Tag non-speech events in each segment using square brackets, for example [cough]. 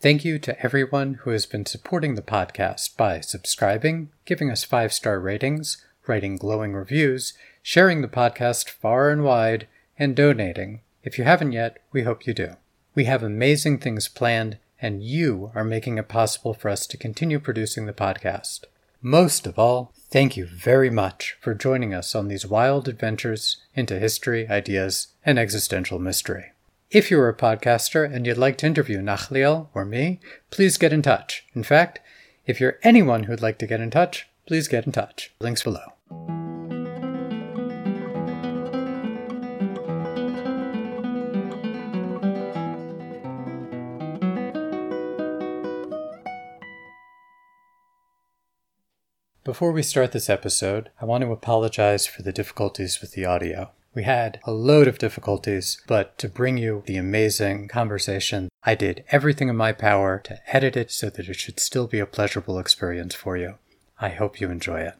Thank you to everyone who has been supporting the podcast by subscribing, giving us five star ratings, writing glowing reviews, sharing the podcast far and wide, and donating. If you haven't yet, we hope you do. We have amazing things planned, and you are making it possible for us to continue producing the podcast. Most of all, thank you very much for joining us on these wild adventures into history, ideas, and existential mystery. If you're a podcaster and you'd like to interview Nachliel or me, please get in touch. In fact, if you're anyone who'd like to get in touch, please get in touch. Links below. Before we start this episode, I want to apologize for the difficulties with the audio. We had a load of difficulties, but to bring you the amazing conversation, I did everything in my power to edit it so that it should still be a pleasurable experience for you. I hope you enjoy it.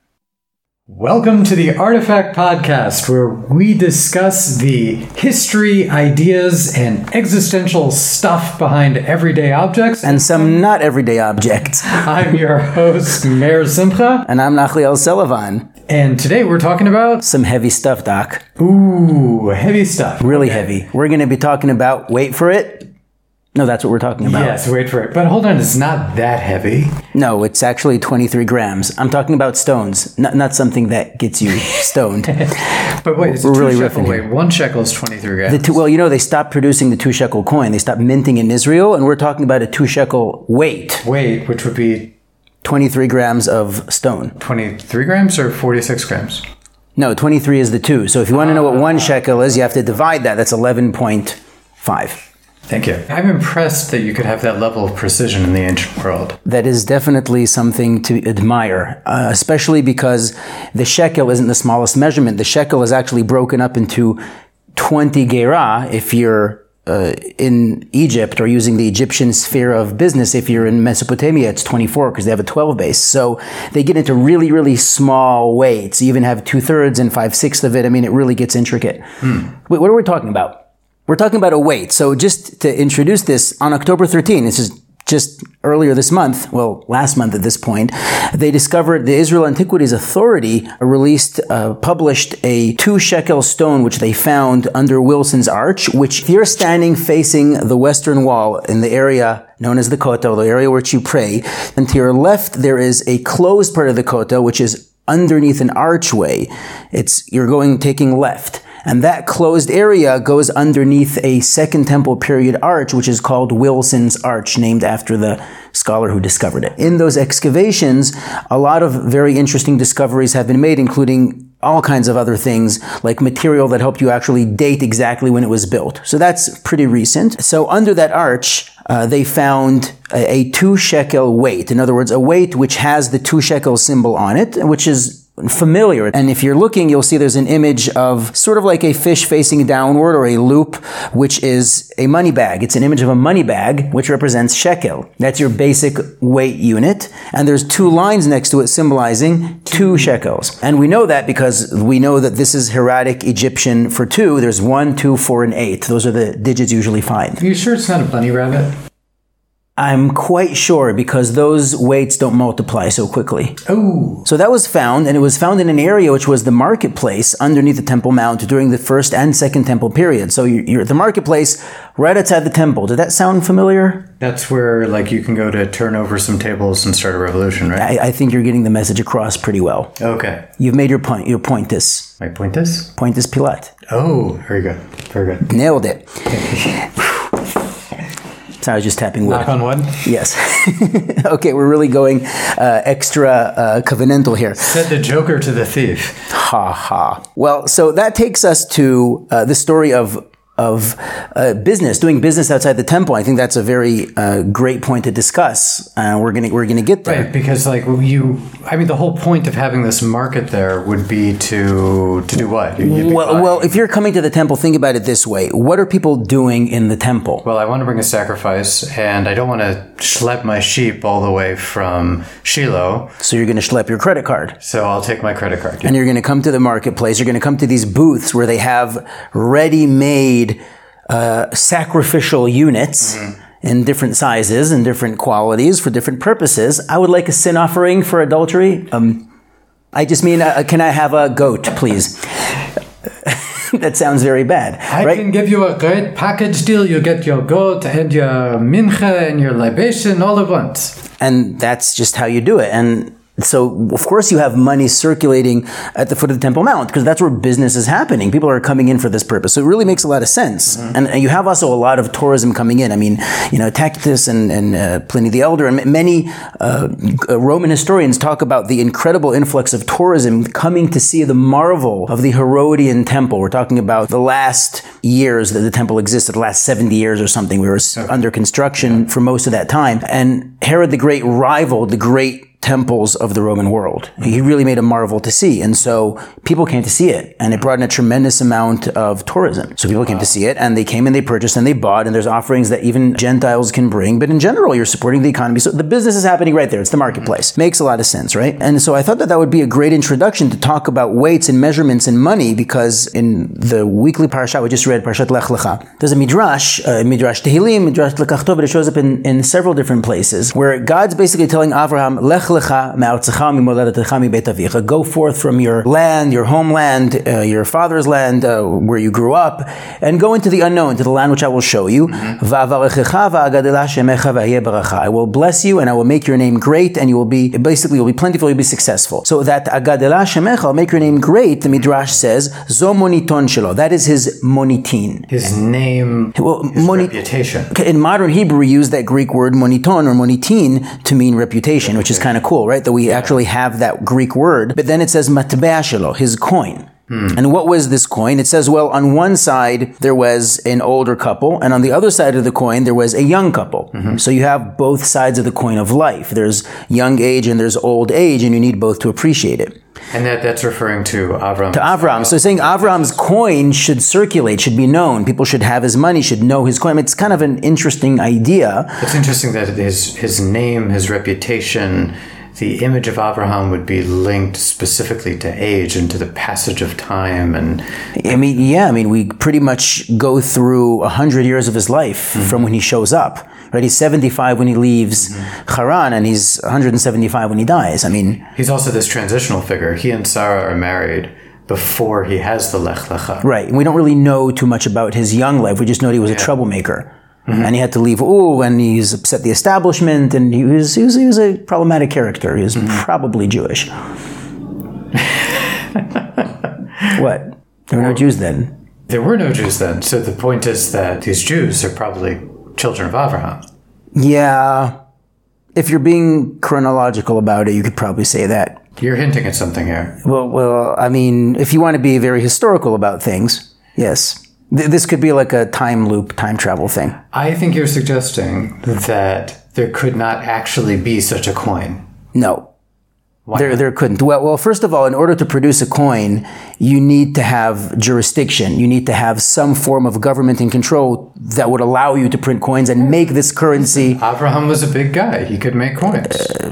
Welcome to the Artifact Podcast, where we discuss the history, ideas, and existential stuff behind everyday objects. and some not everyday objects. I'm your host, Meir Simchah, And I'm Nachliel Sullivan. And today we're talking about, Some heavy stuff, Doc. ooh, heavy stuff. Really heavy. We're going to be talking about, wait for it. No, that's what we're talking about. Yes, wait for it. But hold on, it's not that heavy. No, it's actually 23 grams. I'm talking about stones, not, not something that gets you [laughs] stoned. [laughs] But wait, it's a We're two really shekel weight. One shekel is 23 grams. The two, well, you know, they stopped producing the two shekel coin. They stopped minting in Israel, and we're talking about a two shekel weight, weight, which would be 23 grams of stone. 23 grams or 46 grams? No, 23 is the two. So if you want to know what one shekel is, you have to divide that. That's 11.5. Thank you. I'm impressed that you could have that level of precision in the ancient world. That is definitely something to admire, uh, especially because the shekel isn't the smallest measurement. The shekel is actually broken up into 20 gerah if you're uh, in Egypt or using the Egyptian sphere of business. If you're in Mesopotamia, it's 24 because they have a 12 base. So they get into really, really small weights. You even have two thirds and five sixths of it. I mean, it really gets intricate. Wait, what are we talking about? We're talking about a weight. So just to introduce this, on October 13, this is just earlier this month, well, last month at this point, they discovered the Israel Antiquities Authority released, uh, published a two shekel stone which they found under Wilson's Arch, which if you're standing facing the western wall in the area known as the Kotel, the area where you pray, and to your left there is a closed part of the Kotel which is underneath an archway. It's, you're going, taking left. And that closed area goes underneath a Second Temple period arch, which is called Wilson's Arch, named after the scholar who discovered it. In those excavations, a lot of very interesting discoveries have been made, including all kinds of other things, like material that helped you actually date exactly when it was built. So that's pretty recent. So under that arch, uh, they found a, a two shekel weight. In other words, a weight which has the two shekel symbol on it, which is familiar. And if you're looking, you'll see there's an image of sort of like a fish facing downward or a loop, which is a money bag. It's an image of a money bag, which represents shekel. That's your basic weight unit. And there's two lines next to it symbolizing two shekels. And we know that because we know that this is Hieratic Egyptian for two. There's one, two, four, and eight. Those are the digits usually find. Are you sure it's not a bunny rabbit? I'm quite sure because those weights don't multiply so quickly. Oh, So that was found, and it was found in an area which was the marketplace underneath the Temple Mount during the first and second Temple period. So you're you're at the marketplace right outside the temple. Did that sound familiar? that's where like you can go to turn over some tables and start a revolution, right? I, I think you're getting the message across pretty well. Okay. You've made your point. Your point is My point is? point is Pilat. Oh, very good. Very good. Nailed it. [laughs] I was just tapping wood. Knock on wood. Yes. [laughs] okay, we're really going uh, extra uh, covenantal here. Said the Joker to the thief. Ha ha. Well, so that takes us to uh, the story of of uh, business, doing business outside the temple. I think that's a very uh, great point to discuss. Uh, we're gonna we're gonna get there. Right, because like you, I mean, the whole point of having this market there would be to to do what? Well, well, if you're coming to the temple, think about it this way: What are people doing in the temple? Well, I want to bring a sacrifice, and I don't want to schlep my sheep all the way from Shiloh, So you're going to schlep your credit card. so I'll take my credit card. and you're going to come to the marketplace. You're going to come to these booths where they have ready-made uh, sacrificial units, in different sizes and different qualities for different purposes. I would like a sin offering for adultery. Um, I just mean, uh, can I have a goat, please? [laughs] that sounds very bad, I right? can give you a great package deal. You get your goat and your mincha and your libation all at once. and that's just how you do it. And so, of course, you have money circulating at the foot of the Temple Mount because that's where business is happening. People are coming in for this purpose. So it really makes a lot of sense. And, and you have also a lot of tourism coming in. I mean, you know, Tacitus and, and uh, Pliny the Elder and many uh, Roman historians talk about the incredible influx of tourism coming to see the marvel of the Herodian temple. We're talking about the last years that the temple existed, the last 70 years or something. We were s under construction for most of that time. And Herod the Great rivaled the great temples of the Roman world. He really made a marvel to see. And so people came to see it and it brought in a tremendous amount of tourism. So people came to see it and they came and they purchased and they bought and there's offerings that even Gentiles can bring. But in general, you're supporting the economy. So the business is happening right there. It's the marketplace. Makes a lot of sense, right? And so I thought that that would be a great introduction to talk about weights and measurements and money because in the weekly parasha we just read, Parashat Lech Lecha, there's a midrash, uh, midrash Tehillim, midrash Lekachtov, it shows up in, in several different places where God's basically telling Abraham, Lech Lecha me'artzecha mimoledetecha mibeit avicha. Go forth from your land, your homeland, uh, your father's land, uh, where you grew up, and go into the unknown, to the land which I will show you. Va'avarechecha va'agadela shemecha va'yeh baracha. I will bless you, and I will make your name great, and you will be, basically, you'll be plentiful, you'll be successful. So that shemecha, I'll make your name great, the midrash says, zo moniton shelo. That is his monitin. His name, Well, his moni- reputation. In modern Hebrew, we use that Greek word moniton or monitin to mean reputation, which is kind of cool, right? That we actually have that Greek word. But then it says matbea shelo, his coin. Hmm. And what was this coin? It says, well, on one side there was an older couple, and on the other side of the coin there was a young couple. Mm-hmm. So you have both sides of the coin of life. There's young age and there's old age, and you need both to appreciate it. And that, that's referring to Avram. To Avram. So saying Avram's coin should circulate, should be known. People should have his money, should know his coin. It's kind of an interesting idea. It's interesting that his his name, his reputation, the image of Abraham would be linked specifically to age and to the passage of time and I mean, yeah, I mean, we pretty much go through a hundred years of his life mm-hmm. from when he shows up. Right? He's 75 when he leaves mm-hmm. Haran, and he's 175 when he dies. I mean, he's also this transitional figure. He and Sarah are married before he has the Lech Lecha. right. And we don't really know too much about his young life. We just know he was a troublemaker. Mm-hmm. And he had to leave Ooh, and he's upset the establishment, and he was, he was, he was a problematic character. He was mm-hmm. probably Jewish. [laughs] what? There were no Jews then. There were no Jews then, so the point is that these Jews are probably children of Abraham. Yeah. If you're being chronological about it, you could probably say that. You're hinting at something here. Well, well, I mean, if you want to be very historical about things, yes. Th- this could be like a time loop, time travel thing. I think you're suggesting that there could not actually be such a coin. No. Why There, not? there couldn't. Well, well, first of all, in order to produce a coin, you need to have jurisdiction. You need to have some form of government and control that would allow you to print coins and make this currency. Abraham was a big guy. He could make coins. Uh,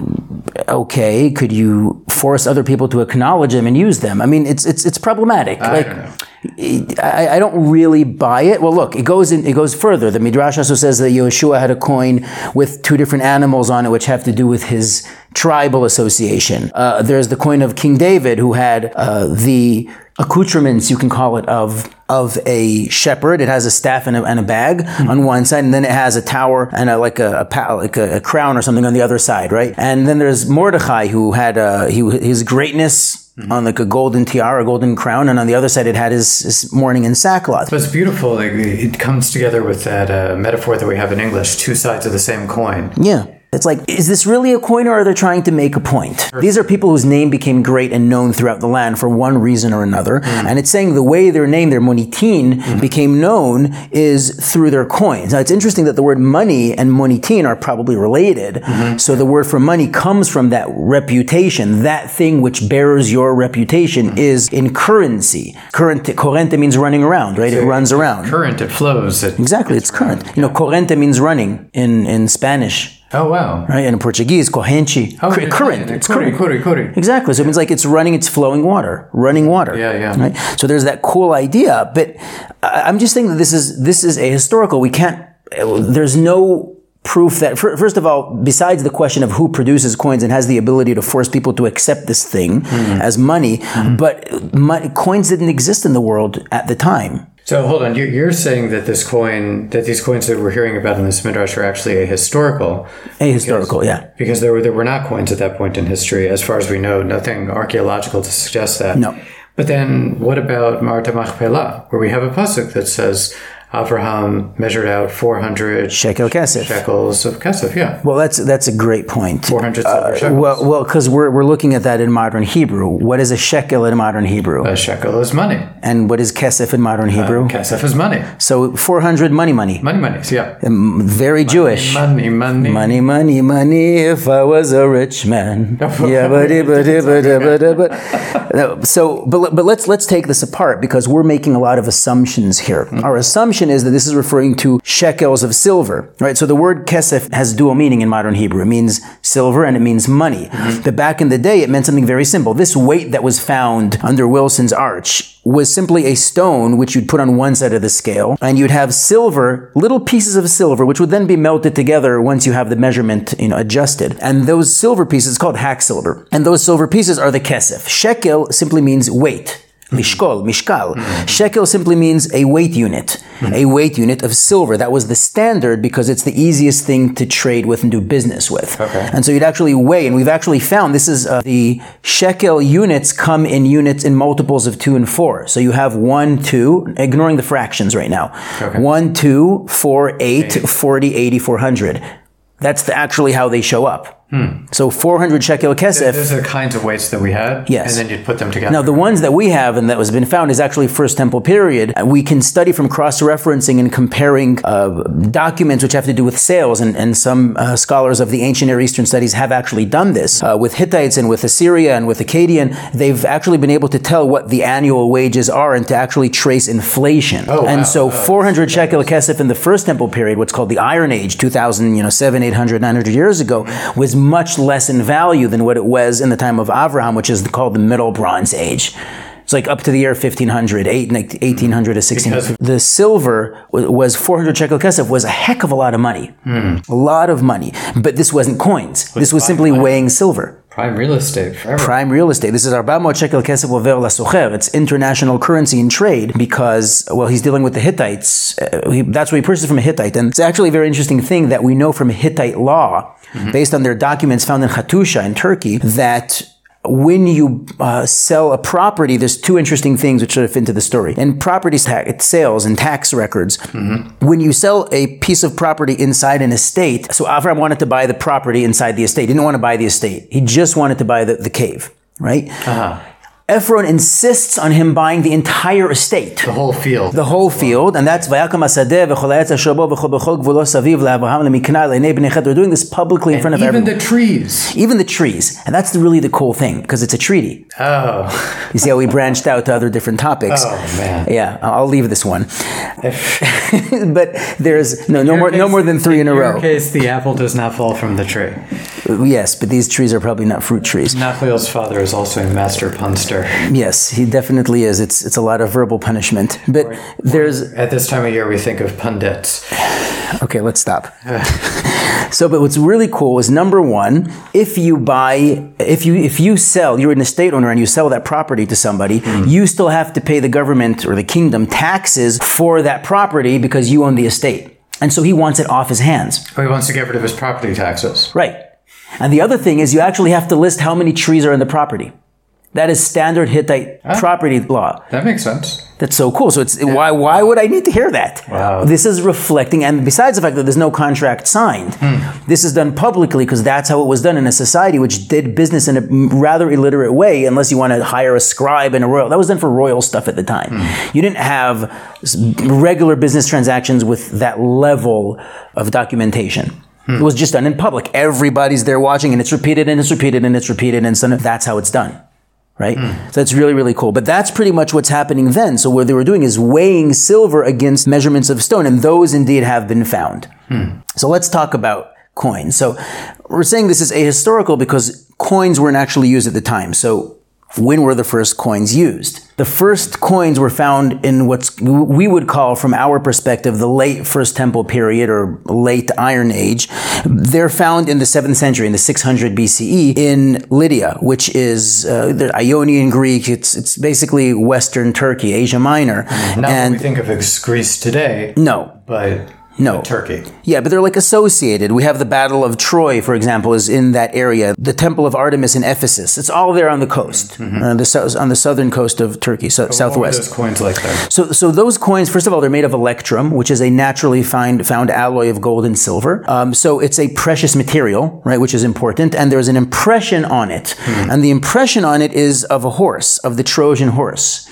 Okay, could you force other people to acknowledge them and use them? I mean, it's it's it's problematic. I like, don't. I, I don't really buy it. Well, look, it goes in, it goes further. The Midrash also says that Yeshua had a coin with two different animals on it, which have to do with his tribal association. Uh, there's the coin of King David, who had uh, the accoutrements, you can call it, of of a shepherd. It has a staff and a, and a bag on one side, and then it has a tower and a, like a, a pa- like a, a crown or something on the other side, right? And then there's Mordechai, who had uh, he, his greatness on like a golden tiara, a golden crown, and on the other side it had his, his mourning in sackcloth. But it's beautiful. Like, it comes together with that uh, metaphor that we have in English two sides of the same coin. Yeah. It's like, is this really a coin or are they trying to make a point? These are people whose name became great and known throughout the land for one reason or another. Mm. And it's saying the way their name, their monitin, mm. became known is through their coins. Now, it's interesting that the word money and monitin are probably related. Mm-hmm. So the word for money comes from that reputation. That thing which bears your reputation mm. is in currency. Current, corrente means running around, right? It runs around. Current, it flows. It, Exactly, it's current. You know, corrente means running in, in Spanish oh, wow. right? And in Portuguese, corrente, Oh, Cur- current. It's current. curry, curry. Exactly. So it means like it's running, it's flowing water, running water. Yeah, yeah. Right. So there's that cool idea, but I'm just saying that this is this is a historical. We can't. There's no proof that, first of all, besides the question of who produces coins and has the ability to force people to accept this thing mm-hmm. as money, mm-hmm. but mo- coins didn't exist in the world at the time. So hold on, you're, you're saying that this coin, that these coins that we're hearing about in this midrash are actually ahistorical, Ahistorical, yeah. because there were there were not coins at that point in history, as far as we know, nothing archaeological to suggest that. No. But then, what about Me'arat Machpelah, where we have a pasuk that says Abraham measured out 400 Shekel kesef. shekels of kesef? Yeah, Well, that's that's a great point. 400 silver uh, shekels. Well, well, because we're, we're looking at that in modern Hebrew. What is a shekel in modern Hebrew? a shekel is money. and what is kesef in modern uh, Hebrew? Kesef is money. so 400 money, money. Money, money. So yeah. Um, very Jewish. Money, money. Money, money, money, if I was a rich man. [laughs] yeah, but, but, but, but, but. So, but, but let's, let's take this apart because we're making a lot of assumptions here. Hmm. Our assumption is that this is referring to shekels of silver, right? So the word kesef has dual meaning in modern Hebrew. It means silver and it means money. Hmm. But back in the day, it meant something very simple. This weight that was found under Wilson's arch was simply a stone which you'd put on one side of the scale and you'd have silver, little pieces of silver, which would then be melted together once you have the measurement, you know, adjusted. And those silver pieces called hack silver. And those silver pieces are the kesef. Shekel simply means weight. Mishkol, mishkal. Shekel simply means a weight unit, a weight unit of silver. That was the standard because it's the easiest thing to trade with and do business with. Okay. And so you'd actually weigh, and we've actually found this is uh, the shekel units come in units in multiples of two and four. So you have one, two, ignoring the fractions right now. Okay. One, two, four, eight, 40, 80, 400. That's the, actually how they show up. So 400 shekel kesef. Those are the kinds of weights that we had. Yes. And then you'd put them together. Now, the ones that we have and that has been found is actually First Temple period. Uh, We can study from cross-referencing and comparing uh, documents which have to do with sales, and, and some uh, scholars of the ancient Near Eastern studies have actually done this uh, with Hittites and with Assyria and with Akkadian. They've actually been able to tell what the annual wages are and to actually trace inflation. Oh, wow. And so, 400 shekel kesef in the First Temple period, what's called the Iron Age, 2,000, you know, 7, 800, 900 years ago, was much less in value than what it was in the time of Avraham, which is called the Middle Bronze Age. It's like up to the year 1500, eight- 1800 to 1600. The silver was 400 shekel kesef was a heck of a lot of money. A lot of money. But this wasn't coins. This was simply weighing silver. Prime real estate forever. Prime real estate. This is Arbamot shekel kesef over lasocher. It's international currency in trade because, well, he's dealing with the Hittites. Uh, he, that's what he purchased from a Hittite. And it's actually a very interesting thing that we know from Hittite law, based on their documents found in Hattusha in Turkey, that when you uh, sell a property, there's two interesting things which sort of fit into the story. In property tax, sales and tax records, when you sell a piece of property inside an estate, so Avram wanted to buy the property inside the estate. He didn't want to buy the estate. He just wanted to buy the, the cave, right? Ephron insists on him buying the entire estate. The whole field. The whole field, and that's Vayakam Asadeh v'chol ha'etz asher bo v'chol gvulo saviv la'Avraham le'mikna le'nei b'nei chet. They're doing this publicly in front of Even everyone. Even the trees. Even the trees. And that's the, really the cool thing, because it's a treaty. Oh. You see how we branched out to other different topics. Oh, man. Yeah, I'll leave this one. [laughs] but there's no no more no more than three in a your row. case, the apple does not fall from the tree. Yes, but these trees are probably not fruit trees. Nachliel's father is also a master punster. Yes, he definitely is. It's it's a lot of verbal punishment. But there's At this time of year, we think of pundits. Okay, let's stop. [laughs] so, but what's really cool is number one, if you buy, if you if you sell, you're an estate owner and you sell that property to somebody, mm-hmm. you still have to pay the government or the kingdom taxes for that property because you own the estate. And so he wants it off his hands. Oh, he wants to get rid of his property taxes. Right. And the other thing is you actually have to list how many trees are in the property. That is standard Hittite ah. property law. That makes sense. That's so cool. So it's why why would I need to hear that? Wow. This is reflecting, and besides the fact that there's no contract signed, hmm. this is done publicly because that's how it was done in a society which did business in a rather illiterate way. Unless you want to hire a scribe and a royal, that was done for royal stuff at the time. Hmm. You didn't have regular business transactions with that level of documentation. It was just done in public. Everybody's there watching, and it's repeated and it's repeated and it's repeated, and so that's how it's done right? Hmm. So that's really, really cool. But that's pretty much what's happening then. So what they were doing is weighing silver against measurements of stone, and those indeed have been found. Hmm. So let's talk about coins. So we're saying this is ahistorical because coins weren't actually used at the time. So when were the first coins used? The first coins were found in what we would call, from our perspective, the late First Temple period or late Iron Age. They're found in the 7th century, in the 600 BCE, in Lydia, which is uh, the Ionian Greek. It's it's basically Western Turkey, Asia Minor. Not and we think of as Greece today. No, but no. Turkey. Yeah, but they're like associated. We have the Battle of Troy, for example, is in that area. The Temple of Artemis in Ephesus. It's all there on the coast, mm-hmm. on, the, on the southern coast of Turkey, so, southwest. those coins like that? So, so those coins, first of all, they're made of electrum, which is a naturally find, found alloy of gold and silver. Um, so it's a precious material, right, which is important. And there's an impression on it. Mm-hmm. And the impression on it is of a horse, of the Trojan horse,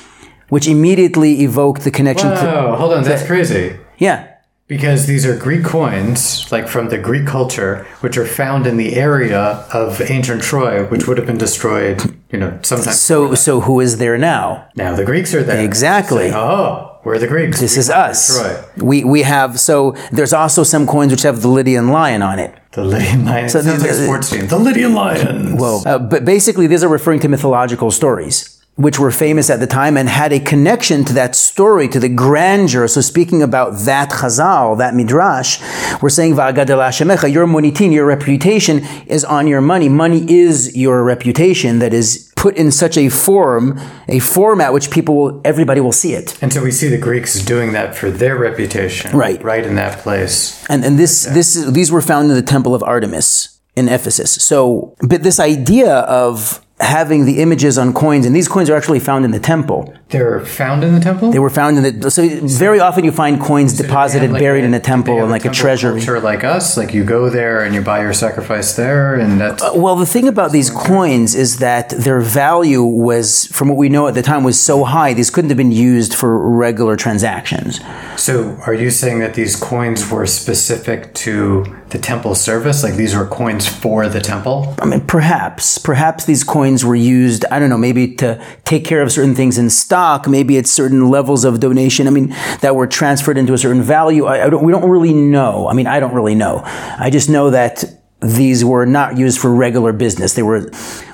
which immediately evoked the connection Whoa, to. hold on, that's crazy. Yeah. Because these are Greek coins, like from the Greek culture, which are found in the area of ancient Troy, which would have been destroyed, you know, sometime. So, so who is there now? Now the Greeks are there. Exactly. Oh, we're the Greeks. This we is us. Troy. We we have so there's also some coins which have the Lydian lion on it. The Lydian lion. So sounds the, like sports team. The Lydian lions. Well, uh, but basically these are referring to mythological stories which were famous at the time and had a connection to that story, to the grandeur. So speaking about that chazal, that midrash, we're saying, Shemecha, your monitin, your reputation is on your money. Money is your reputation that is put in such a form, a format which people will, everybody will see it. And so we see the Greeks doing that for their reputation. Right. Right in that place. And, and this, this, these were found in the temple of Artemis in Ephesus. So, but this idea of having the images on coins, and these coins are actually found in the temple. They're found in the temple. They were found in the. So very often you find coins so deposited, like buried a, in a temple, and like a, a treasury. Culture like us, like you go there and you buy your sacrifice there, and that's. Uh, well, the thing about these coins is that their value was, from what we know at the time, was so high these couldn't have been used for regular transactions. So, are you saying that these coins were specific to the temple service? Like these were coins for the temple? I mean, perhaps, perhaps these coins coins were used, I don't know, maybe to take care of certain things in stock, maybe at certain levels of donation, I mean, that were transferred into a certain value. I, I don't, we don't really know. I mean, I don't really know. I just know that these were not used for regular business. They were,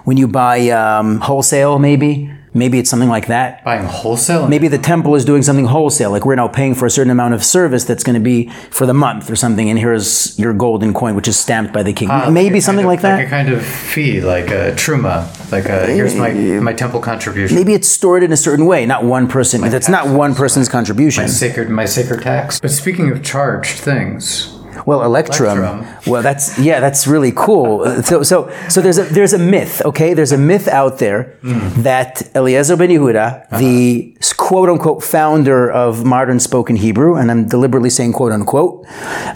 when you buy um, wholesale, maybe, Maybe it's something like that. Buying wholesale? Maybe the temple is doing something wholesale. Like we're now paying for a certain amount of service that's going to be for the month or something. And here's your golden coin, which is stamped by the king. Ah, Maybe like something of, like that. Like a kind of fee, like a truma. Like a, here's my, my temple contribution. Maybe it's stored in a certain way. Not one person. My that's not one person's contribution. My sacred, my sacred tax. But speaking of charged things, well, electrum. electrum. Well, that's yeah, that's really cool. So, so, so there's a there's a myth. Okay, there's a myth out there mm. that Eliezer ben Yehuda, uh-huh. the quote unquote founder of modern spoken Hebrew, and I'm deliberately saying quote unquote,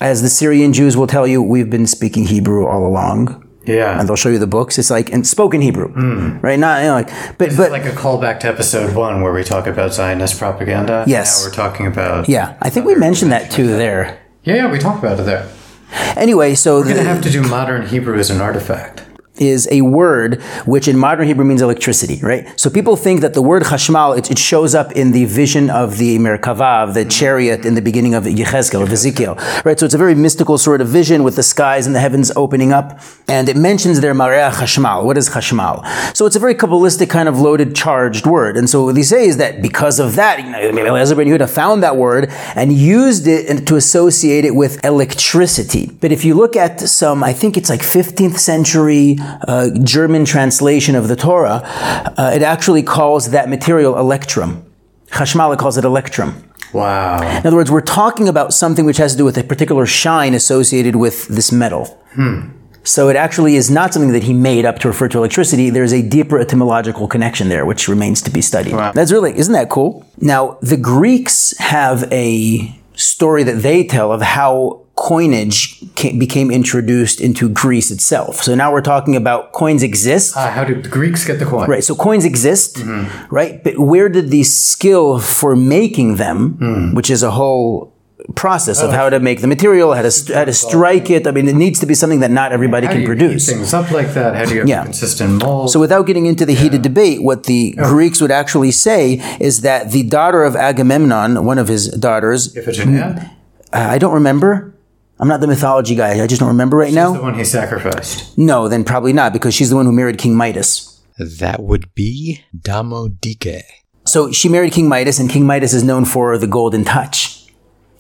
as the Syrian Jews will tell you, we've been speaking Hebrew all along. Yeah, and they'll show you the books. It's like in spoken Hebrew, mm. right? Not you know, like, but this but like a callback to episode one where we talk about Zionist propaganda. Yes, now we're talking about. Yeah, I think we mentioned that too there. Yeah, yeah, we talked about it there. Anyway, so we're going to have to do modern Hebrew as an artifact is a word which in modern Hebrew means electricity, right? So people think that the word chashmal, it, it shows up in the vision of the Merkava, the chariot in the beginning of Yechezkel, of Ezekiel, right? So it's a very mystical sort of vision with the skies and the heavens opening up. And it mentions there Maria chashmal. What is chashmal? So it's a very Kabbalistic kind of loaded, charged word. And so what they say is that because of that, you know, ben Yehuda found that word and used it to associate it with electricity. But if you look at some, I think it's like 15th century uh, German translation of the Torah, uh, it actually calls that material electrum. Chashmal calls it electrum. Wow. In other words, we're talking about something which has to do with a particular shine associated with this metal. Hmm. So it actually is not something that he made up to refer to electricity. There's a deeper etymological connection there, which remains to be studied. Wow. That's really, isn't that cool? Now, the Greeks have a story that they tell of how coinage came, became introduced into Greece itself. So now we're talking about coins exist. Uh, how did the Greeks get the coin? Right. So coins exist, mm-hmm. right? But where did the skill for making them, mm. which is a whole process of how to make the material, how to how to strike it. I mean, it needs to be something that not everybody can produce. things up like that? How do you have yeah. consistent mold? So, without getting into the yeah. heated debate, what the oh. Greeks would actually say is that the daughter of Agamemnon, one of his daughters, Iphigenia, uh, I don't remember. I'm not the mythology guy. I just don't remember right she's now. the one he sacrificed. No, then probably not because she's the one who married King Midas. That would be Damodike. So she married King Midas, and King Midas is known for the golden touch.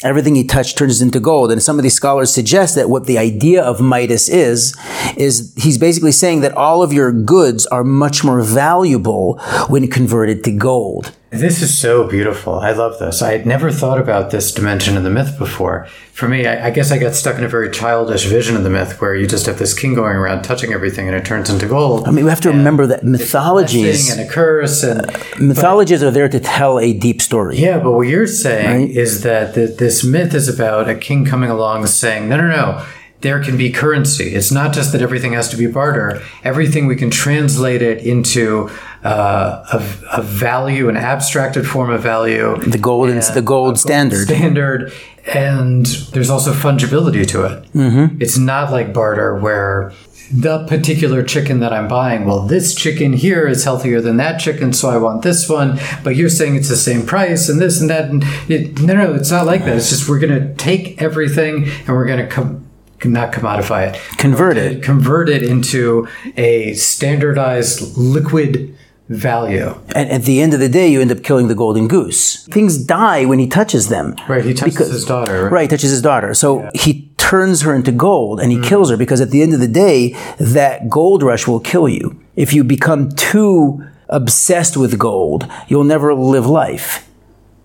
Everything he touched turns into gold. And some of these scholars suggest that what the idea of Midas is, is he's basically saying that all of your goods are much more valuable when converted to gold. This is so beautiful. I love this. I had never thought about this dimension of the myth before. For me, I, I, guess I got stuck in a very childish vision of the myth where you just have this king going around touching everything and it turns into gold. I mean, we have to remember that mythologies and a curse and mythologies but, are there to tell a deep story. Yeah, but what you're saying right? is that the, this myth is about a king coming along saying, "No, no, no there can be currency. It's not just that everything has to be barter. Everything we can translate it into uh, a, a, value, an abstracted form of value. The gold, and, the gold standard. Standard, and there's also fungibility to it. Mm-hmm. It's not like barter where the particular chicken that I'm buying, well, this chicken here is healthier than that chicken, so I want this one. But you're saying it's the same price and this and that. And it, no, no, it's not like that. It's just we're going to take everything and we're going to come not commodify it, convert it, convert it into a standardized liquid value. And at the end of the day, you end up killing the golden goose. Things die when he touches them. Right, he touches because, his daughter. Right? right, touches his daughter. So yeah. he turns her into gold and he mm. kills her because at the end of the day, that gold rush will kill you. If you become too obsessed with gold, you'll never live life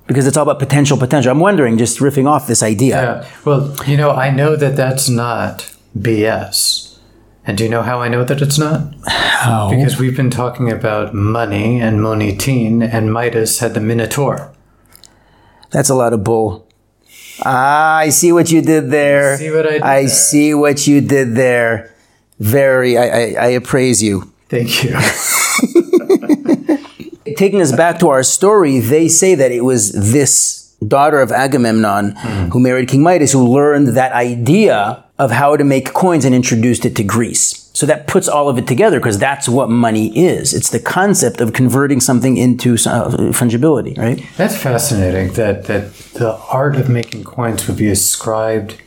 because it's all about potential, potential. I'm wondering, just riffing off this idea. Yeah. Well, you know, I know that that's not BS. And do you know how I know that it's not? How? Because we've been talking about money and Monitin, and Midas had the Minotaur. That's a lot of bull. Ah, I see what you did there. See what I did I there. see what you did there. Very, I, I, I appraise you. Thank you. [laughs] taking us back to our story, they say that it was this daughter of Agamemnon mm-hmm. who married King Midas who learned that idea of how to make coins and introduced it to Greece. So that puts all of it together because that's what money is. It's the concept of converting something into uh, fungibility, right? That's fascinating that, that the art of making coins would be ascribed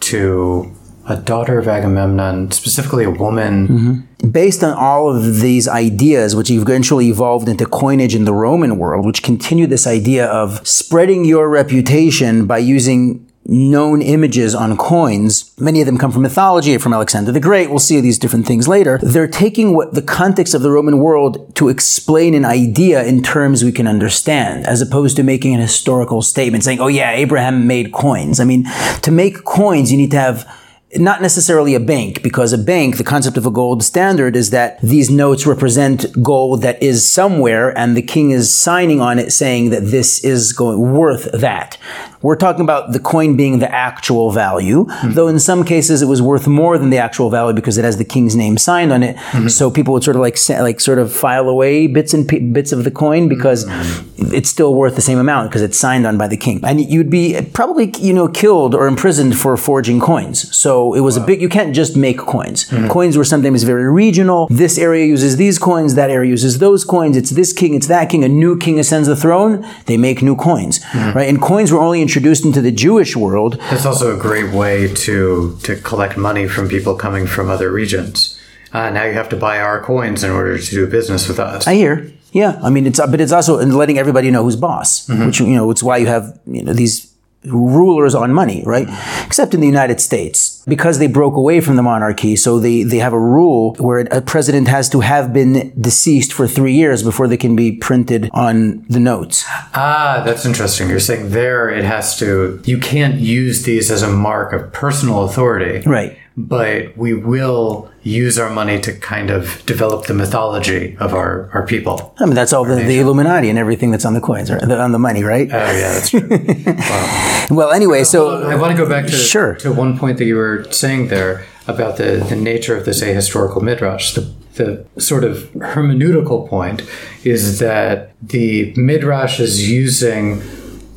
to a daughter of Agamemnon, specifically a woman. Mm-hmm. Based on all of these ideas, which eventually evolved into coinage in the Roman world, which continued this idea of spreading your reputation by using known images on coins. Many of them come from mythology, from Alexander the Great. We'll see these different things later. They're taking what the context of the Roman world to explain an idea in terms we can understand, as opposed to making an historical statement saying, oh yeah, Abraham made coins. I mean, to make coins, you need to have not necessarily a bank, because a bank, the concept of a gold standard is that these notes represent gold that is somewhere and the king is signing on it saying that this is going worth that. We're talking about the coin being the actual value, mm-hmm. though in some cases it was worth more than the actual value because it has the king's name signed on it. Mm-hmm. So people would sort of like like sort of file away bits and p- bits of the coin because mm-hmm. it's still worth the same amount because it's signed on by the king. And you'd be probably you know killed or imprisoned for forging coins. So it was wow. a big. You can't just make coins. Mm-hmm. Coins were sometimes very regional. This area uses these coins. That area uses those coins. It's this king. It's that king. A new king ascends the throne. They make new coins, mm-hmm. right? And coins were only introduced into the Jewish world. It's also a great way to to collect money from people coming from other regions. Uh, now you have to buy our coins in order to do business with us. I hear. Yeah, I mean, it's but it's also letting everybody know who's boss, mm-hmm. which you know, it's why you have you know these rulers on money, right? Except in the United States, because they broke away from the monarchy. So they, they have a rule where a president has to have been deceased for three years before they can be printed on the notes. Ah, that's interesting. You're saying there it has to, you can't use these as a mark of personal authority. Right but we will use our money to kind of develop the mythology of our, our people. I mean, that's all the, the, Illuminati and everything that's on the coins, right? On the money, right? Oh, yeah, that's true. [laughs] wow. Well, anyway, so. I want to go back to, sure. to one point that you were saying there about the, the nature of this ahistorical midrash. The, the sort of hermeneutical point is that the midrash is using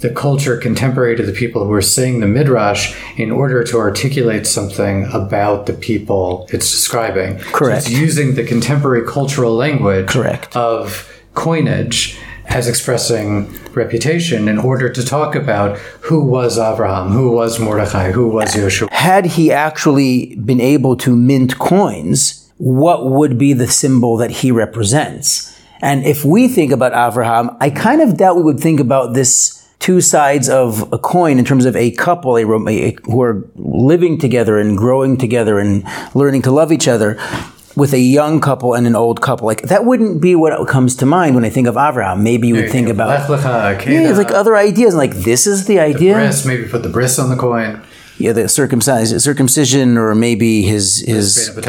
the culture contemporary to the people who are saying the midrash in order to articulate something about the people it's describing. Correct. So it's using the contemporary cultural language Correct. of coinage as expressing reputation in order to talk about who was Abraham, who was Mordechai, who was Yeshua. Had he actually been able to mint coins, what would be the symbol that he represents. And if we think about Avraham, I kind of doubt we would think about this two sides of a coin in terms of a couple a, a, who are living together and growing together and learning to love each other with a young couple and an old couple. Like that wouldn't be what comes to mind when I think of Avraham. Maybe you would think about yeah, like other ideas. Like this is the idea. The bris, maybe put the bris on the coin. Yeah, the circumcision, circumcision, or maybe his his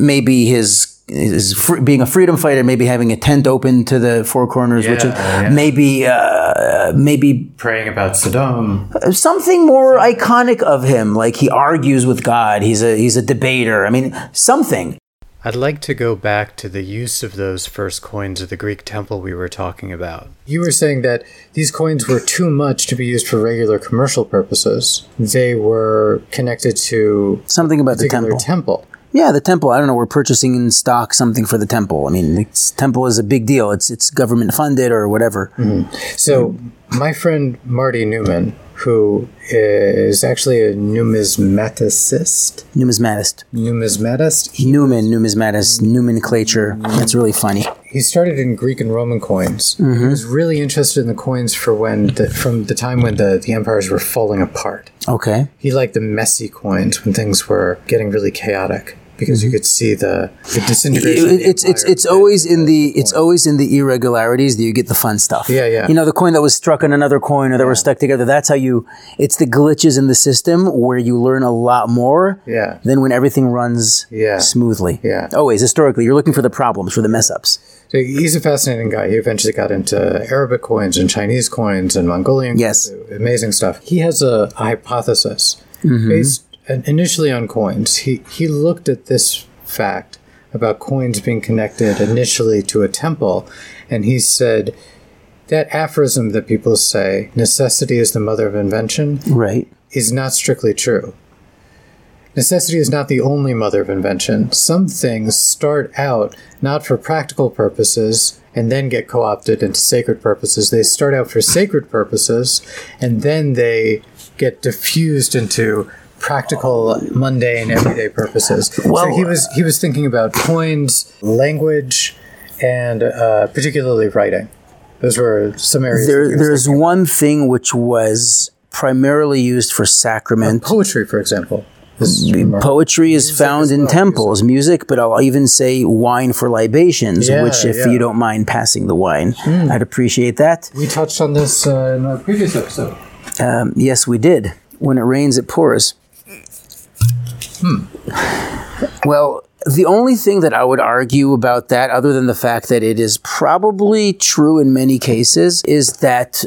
maybe his is free, being a freedom fighter, maybe having a tent open to the four corners, yeah, which is yeah. maybe uh, maybe praying about Sodom, Something more iconic of him, like he argues with God. He's a he's a debater. I mean, something. I'd like to go back to the use of those first coins of the Greek temple we were talking about. You were saying that these coins were too much to be used for regular commercial purposes. They were connected to something about the temple. temple. Yeah, the temple. I don't know. We're purchasing in stock something for the temple. I mean, the temple is a big deal. It's it's government funded or whatever. Mm-hmm. So, my friend Marty Newman, who is actually a numismaticist, numismatist, numismatist, Newman, numismatist, nomenclature. That's really funny. He started in Greek and Roman coins. Mm-hmm. He was really interested in the coins for when the, from the time when the, the empires were falling apart. Okay. He liked the messy coins when things were getting really chaotic because you could see the, the disintegration. It, it's it's it's always in the it's always in the irregularities that you get the fun stuff. Yeah, yeah. You know, the coin that was struck on another coin or that yeah. were stuck together. That's how you. It's the glitches in the system where you learn a lot more. Yeah. Than when everything runs. Yeah. Smoothly. Yeah. Always historically, you're looking for the problems, for the mess ups. So he's a fascinating guy. He eventually got into Arabic coins and Chinese coins and Mongolian. Yes. Coins. Amazing stuff. He has a, a hypothesis mm-hmm. based initially on coins. He he looked at this fact about coins being connected initially to a temple, and he said that aphorism that people say necessity is the mother of invention right is not strictly true. Necessity is not the only mother of invention. Some things start out not for practical purposes and then get co opted into sacred purposes. They start out for sacred purposes and then they get diffused into practical, mundane, everyday purposes. Well, so he was he was thinking about coins, language, and uh, particularly writing. Those were some areas. There, there's one thing which was primarily used for sacrament. Uh, poetry, for example. Poetry is found in temples, music. but I'll even say wine for libations, yeah, which, if yeah. you don't mind passing the wine, mm. I'd appreciate that. We touched on this uh, in our previous episode. Um, yes, we did. When it rains, it pours. Hmm. Well, the only thing that I would argue about that, other than the fact that it is probably true in many cases, is that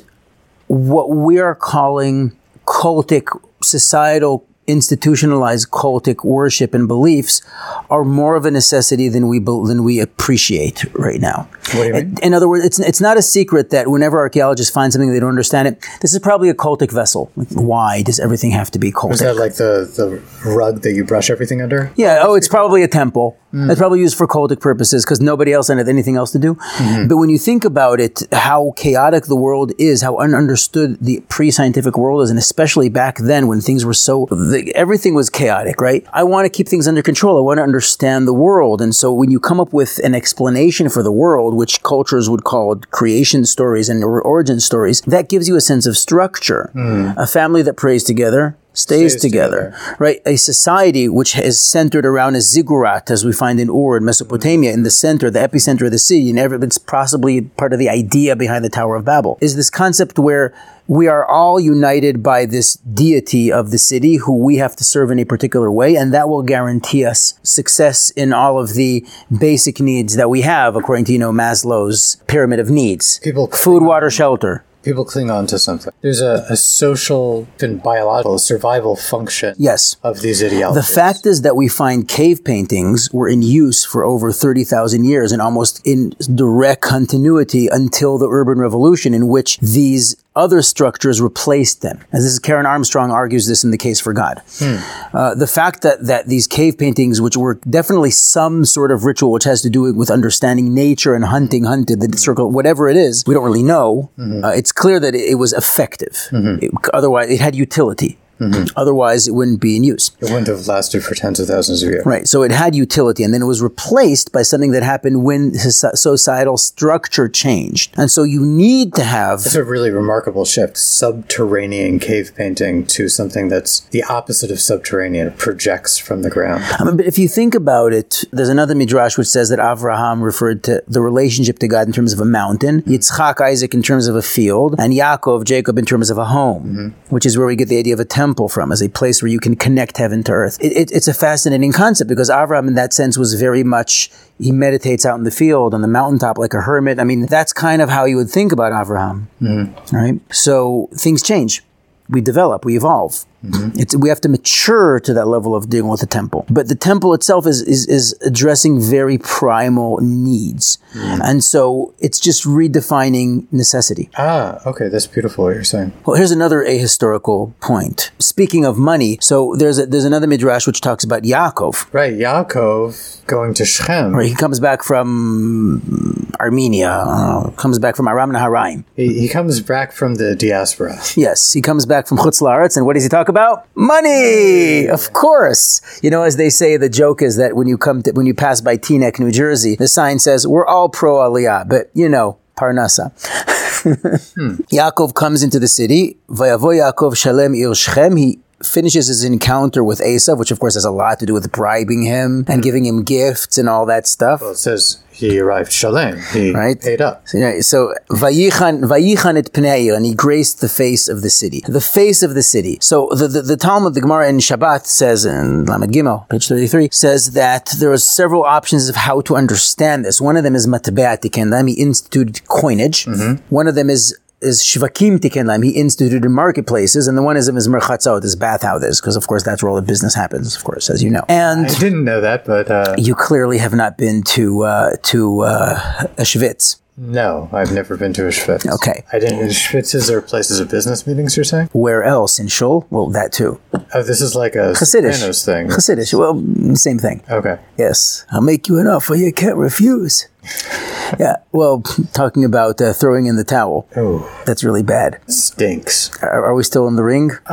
what we are calling cultic societal institutionalized cultic worship and beliefs are more of a necessity than we than we appreciate right now. What do you mean? In other words, it's it's not a secret that whenever archaeologists find something they don't understand it, this is probably a cultic vessel. Why does everything have to be cultic? Is that like the the rug that you brush everything under? Yeah. Oh, it's probably a temple. Mm. It's probably used for cultic purposes because nobody else had anything else to do. Mm-hmm. But when you think about it, how chaotic the world is, how ununderstood the pre-scientific world is, and especially back then when things were so the, everything was chaotic, right? I want to keep things under control. I want to understand the world. And so when you come up with an explanation for the world, which cultures would call creation stories and origin stories, that gives you a sense of structure. Mm. A family that prays together, stays, stays together, together, right? A society which is centered around a ziggurat, as we find in Ur in Mesopotamia, in the center, the epicenter of the city, and every, it's possibly part of the idea behind the Tower of Babel, is this concept where we are all united by this deity of the city who we have to serve in a particular way, and that will guarantee us success in all of the basic needs that we have, according to you know Maslow's pyramid of needs: People food, water, shelter people cling on to something. There's a, a social and biological survival function yes. of these ideologies. The fact is that we find cave paintings were in use for over 30,000 years and almost in direct continuity until the urban revolution in which these other structures replaced them. As this is Karen Armstrong argues this in the case for God. Hmm. Uh, the fact that that these cave paintings, which were definitely some sort of ritual which has to do with understanding nature and hunting, hunted the circle, whatever it is, we don't really know. Mm-hmm. Uh, it's clear that it, it was effective. Mm-hmm. It, otherwise, it had utility Mm-hmm. Otherwise, it wouldn't be in use. It wouldn't have lasted for tens of thousands of years. Right. So it had utility, and then it was replaced by something that happened when soci- societal structure changed. And so you need to have. It's a really remarkable shift. Subterranean cave painting to something that's the opposite of subterranean. It projects from the ground. I mean, but if you think about it, there's another midrash which says that Avraham referred to the relationship to God in terms of a mountain, mm-hmm. Yitzchak, Isaac in terms of a field, and Yaakov, Jacob in terms of a home, mm-hmm. which is where we get the idea of a temple from, as a place where you can connect heaven to earth. It, it, it's a fascinating concept because Avraham, in that sense, was very much he meditates out in the field on the mountaintop like a hermit. I mean, that's kind of how you would think about Avraham, mm-hmm. right? So things change. We develop, we evolve. It's, we have to mature to that level of dealing with the temple. But the temple itself is, is, is addressing very primal needs. And so it's just redefining necessity. Ah, okay. That's beautiful what you're saying. Well, here's another ahistorical point. Speaking of money, so there's a, there's another midrash which talks about Yaakov. Right. Yaakov going to Shechem. Right, he comes back from Armenia, uh, comes back from Aram Naharaim. He, he comes back from the diaspora. Yes, he comes back from Chutz La'aretz, and what does he talk about? Money, of course. You know, as they say, the joke is that when you come to, when you pass by Teaneck, New Jersey, the sign says, we're all pro Aliyah, but you know, Parnasa. [laughs] Yaakov comes into the city. Vayavo Yaakov Shalem Ir Shechem. He finishes his encounter with Esav, which of course has a lot to do with bribing him and mm-hmm. giving him gifts and all that stuff. Well, it says he arrived Shalem. He Right. paid up. So, yeah, so Vayichan Vayichan et Pnei, and he graced the face of the city. The face of the city. So the, the, the Talmud, the Gemara in Shabbat says in Lamed Gimel, page 33, says that there are several options of how to understand this. One of them is Matbeat Tikenlam, he instituted coinage. Mm-hmm. One of them is is Shvakim Tikenlam, he instituted marketplaces, and the one is is Merchatzot, is bathhouses, because of course that's where all the business happens, of course, as you know. And I didn't know that, but uh, you clearly have not been to uh, to uh, a Schwitz. no, I've never been to a Schwitz. Okay. I didn't. Schwitzes are places of business meetings, you're saying? Where else in Shul? Well, that too. Oh, this is like a Hasidish. Sopranos thing. Hasidish. Well, same thing. Okay. Yes, I'll make you an offer you can't refuse. [laughs] yeah. Well, talking about uh, throwing in the towel. Oh, That's really bad. stinks. Are, are we still in the ring? [laughs]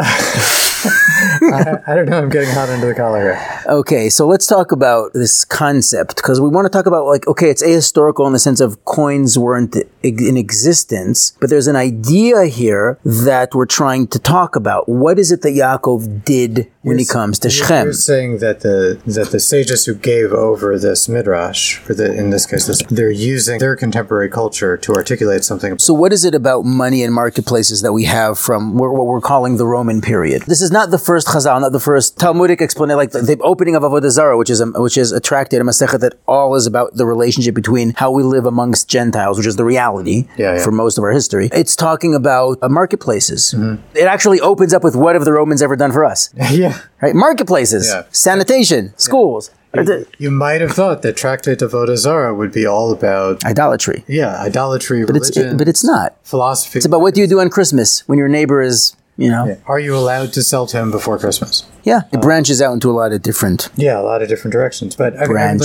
I, I don't know. I'm getting hot under the collar here. Okay, so let's talk about this concept because we want to talk about like okay, it's ahistorical in the sense of coins weren't in existence, but there's an idea here that we're trying to talk about. What is it that Yaakov did when he comes to You're- Shechem? You're saying that the that the sages who gave over this midrash, or the, in this case, this, they're using their contemporary culture to articulate something. So, what is it about money and marketplaces that we have from what we're calling the Roman period? This is not the first Chazal, not the first Talmudic explanation, like the, the opening of Avodah Zarah, which is a, which is a tractate a Masechet that all is about the relationship between how we live amongst Gentiles, which is the reality Yeah, yeah. for most of our history. It's talking about uh, marketplaces. It actually opens up with what have the Romans ever done for us? [laughs] yeah. Right? Marketplaces, Yeah. sanitation, schools, You, you might have thought that Tractate of Avodah Zarah would be all about idolatry. yeah idolatry, But it's religion, but it's not. philosophy. It's about what do you do on Christmas when your neighbor is, you know. Are you allowed to sell to him before Christmas? Yeah, it branches out into a lot of different. Yeah, a lot of different directions. But I mean, Branch,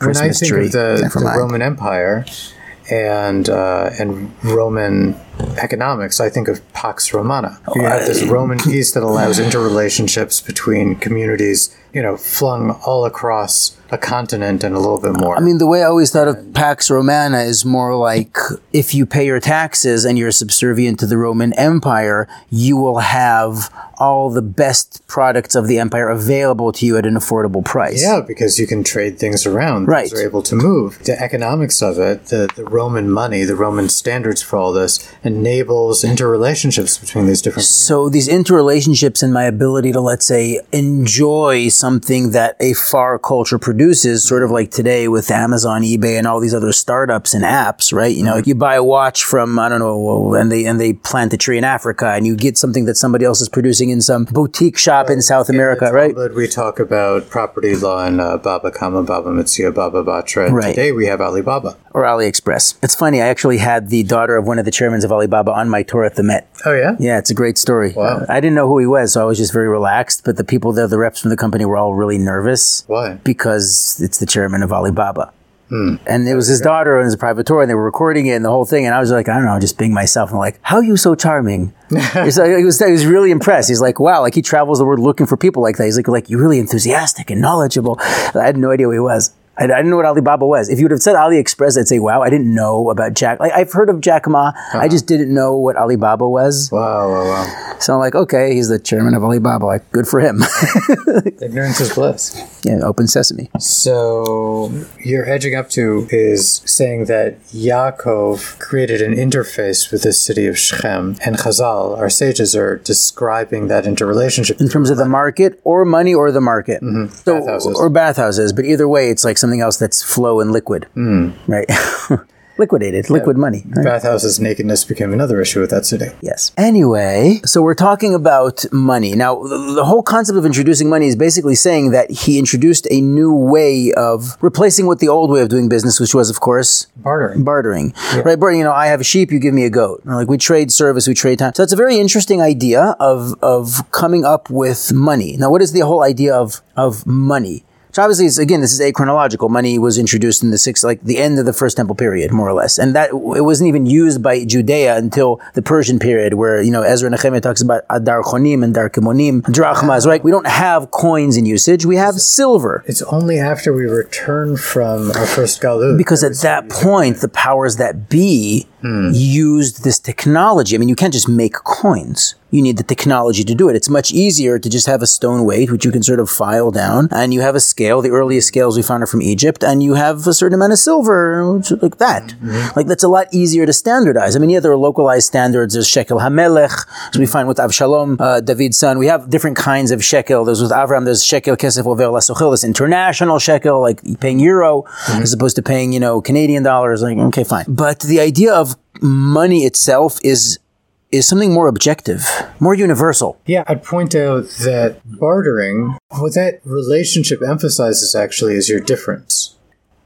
like, when I think tree, of the, the. Roman Empire and uh, and Roman economics, I think of Pax Romana. Oh, you have this Roman [laughs] peace that allows interrelationships between communities, you know, flung all across a continent and a little bit more. I mean, the way I always thought of Pax Romana is more like if you pay your taxes and you're subservient to the Roman Empire, you will have all the best products of the empire available to you at an affordable price. yeah, because you can trade things around. Right. Things are able to move. The economics of it, the, the Roman money, the Roman standards for all this enables interrelationships between these different So these interrelationships and my ability to, let's say, enjoy something that a far culture produces, sort of like today with Amazon, eBay, and all these other startups and apps, right? You know, you buy a watch from I don't know, and they and they plant a tree in Africa, and you get something that somebody else is producing in some boutique shop in South America, right? But we talk about property law and uh, Baba Kama, Baba Metzia, Baba Batra. And Right. Today we have Alibaba. Or AliExpress. It's funny. I actually had the daughter of one of the chairmen of Alibaba on my tour at the Met. Oh yeah. Yeah, it's a great story. Wow. I didn't know who he was, so I was just very relaxed. But the people there, the reps from the company, were all really nervous. Why? because it's the chairman of Alibaba. Hmm. And it was his daughter and his private tour, and they were recording it and the whole thing. And I was like, I don't know, just being myself. I'm like, how are you so charming? [laughs] Like, he was, he was really impressed. He's like, wow, like he travels the world looking for people like that. He's like, like you're really enthusiastic and knowledgeable. I had no idea who he was. I, I didn't know what Alibaba was. If you would have said AliExpress, I'd say, wow, I didn't know about Jack. Like I've heard of Jack Ma. I uh-huh. just didn't know what Alibaba was. Wow, wow, wow. So I'm like, okay, he's the chairman of Alibaba. Like, good for him. [laughs] Ignorance is bliss. yeah, open sesame. So you're edging up to is saying that Yaakov created an interface with the city of Shechem, and Chazal, our sages, are describing that interrelationship. in terms of the market or money or the market. Mm-hmm. So, Bathhouses. Or bathhouses. But either way, it's like something else that's flow and liquid. Hmm. Right? [laughs] Liquidated, liquid money. right? Bathhouses nakedness became another issue with that city. Yes. Anyway, so we're talking about money. Now, the, the whole concept of introducing money is basically saying that he introduced a new way of replacing what the old way of doing business, which was, of course, Bartering. bartering, right? Bartering, you know, I have a sheep, you give me a goat. Or like we trade service, we trade time. So that's a very interesting idea of of coming up with money. Now, what is the whole idea of of money? So obviously, again, this is achronological. Money was introduced in the sixth, like the end of the first temple period, more or less, and that it wasn't even used by Judea until the Persian period, where you know Ezra Nehemiah talks about adarkonim and darkemonim, drachmas. Right? We don't have coins in usage; we have silver. It's only after we return from our first galut because at that point the powers that be hmm. used this technology i mean you can't just make coins you need the technology to do it. It's much easier to just have a stone weight which you can sort of file down and you have a scale the earliest scales we found are from egypt and you have a certain amount of silver like that. Like that's a lot easier to standardize. I mean yeah there are localized standards. There's shekel hamelech so we find with avshalom uh, david's son. We have different kinds of shekel. There's with avram there's shekel kesef over lasochel this international shekel like paying euro as opposed to paying you know canadian dollars like okay fine. But the idea of money itself is is something more objective more universal Yeah, I'd point out that bartering, what that relationship emphasizes actually is your difference.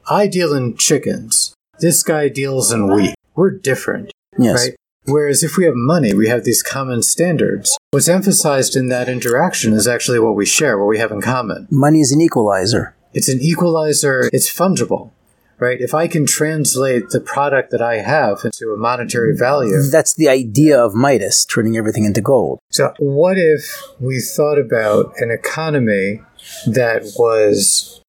I deal in chickens. This guy deals in wheat. We're different, yes right? Whereas if we have money, we have these common standards. What's emphasized in that interaction is actually what we share, what we have in common. money is an equalizer It's an equalizer, it's fungible, right? If I can translate the product that I have into a monetary value, that's the idea of midas turning everything into gold So, what if we thought about an economy that was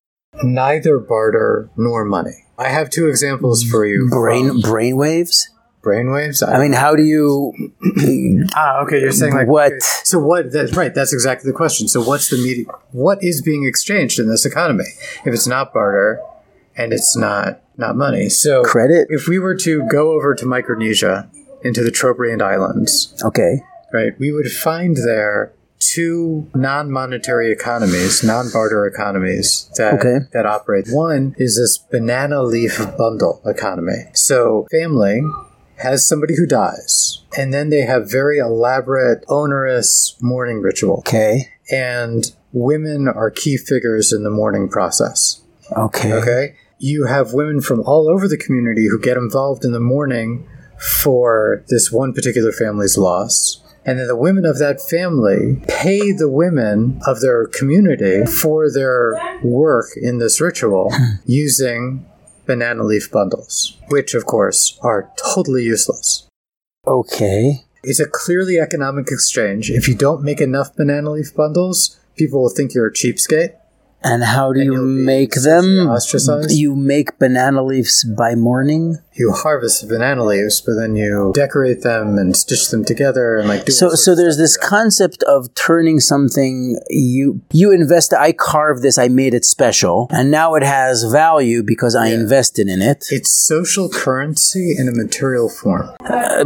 neither barter nor money? I have two examples for you. brain from brain waves brainwaves. i mean how do you [clears throat] ah, okay. You're saying like What? okay, So what? That's right. That's exactly the question. So what's the media? What is being exchanged in this economy? If it's not barter, and it's not not money. So Credit? If we were to go over to Micronesia into the Trobriand Islands, okay right, we would find there two non-monetary economies, non-barter economies that Okay. that operate. One is this banana leaf bundle economy. So family has somebody who dies, and then they have very elaborate, onerous mourning ritual, okay and women are key figures in the mourning process. okay Okay. You have women from all over the community who get involved in the mourning for this one particular family's loss. And then the women of that family pay the women of their community for their work in this ritual using banana leaf bundles, which of course are totally useless. okay It's a clearly economic exchange. If you don't make enough banana leaf bundles, people will think you're a cheapskate. And how do you you'll make them ostracized? you make banana leaves by morning you harvest banana leaves, but then you decorate them and stitch them together and like do so so there's this concept of turning something you you invest i carved this i made it special and now it has value because i invested in it. It's social currency in a material form. Uh,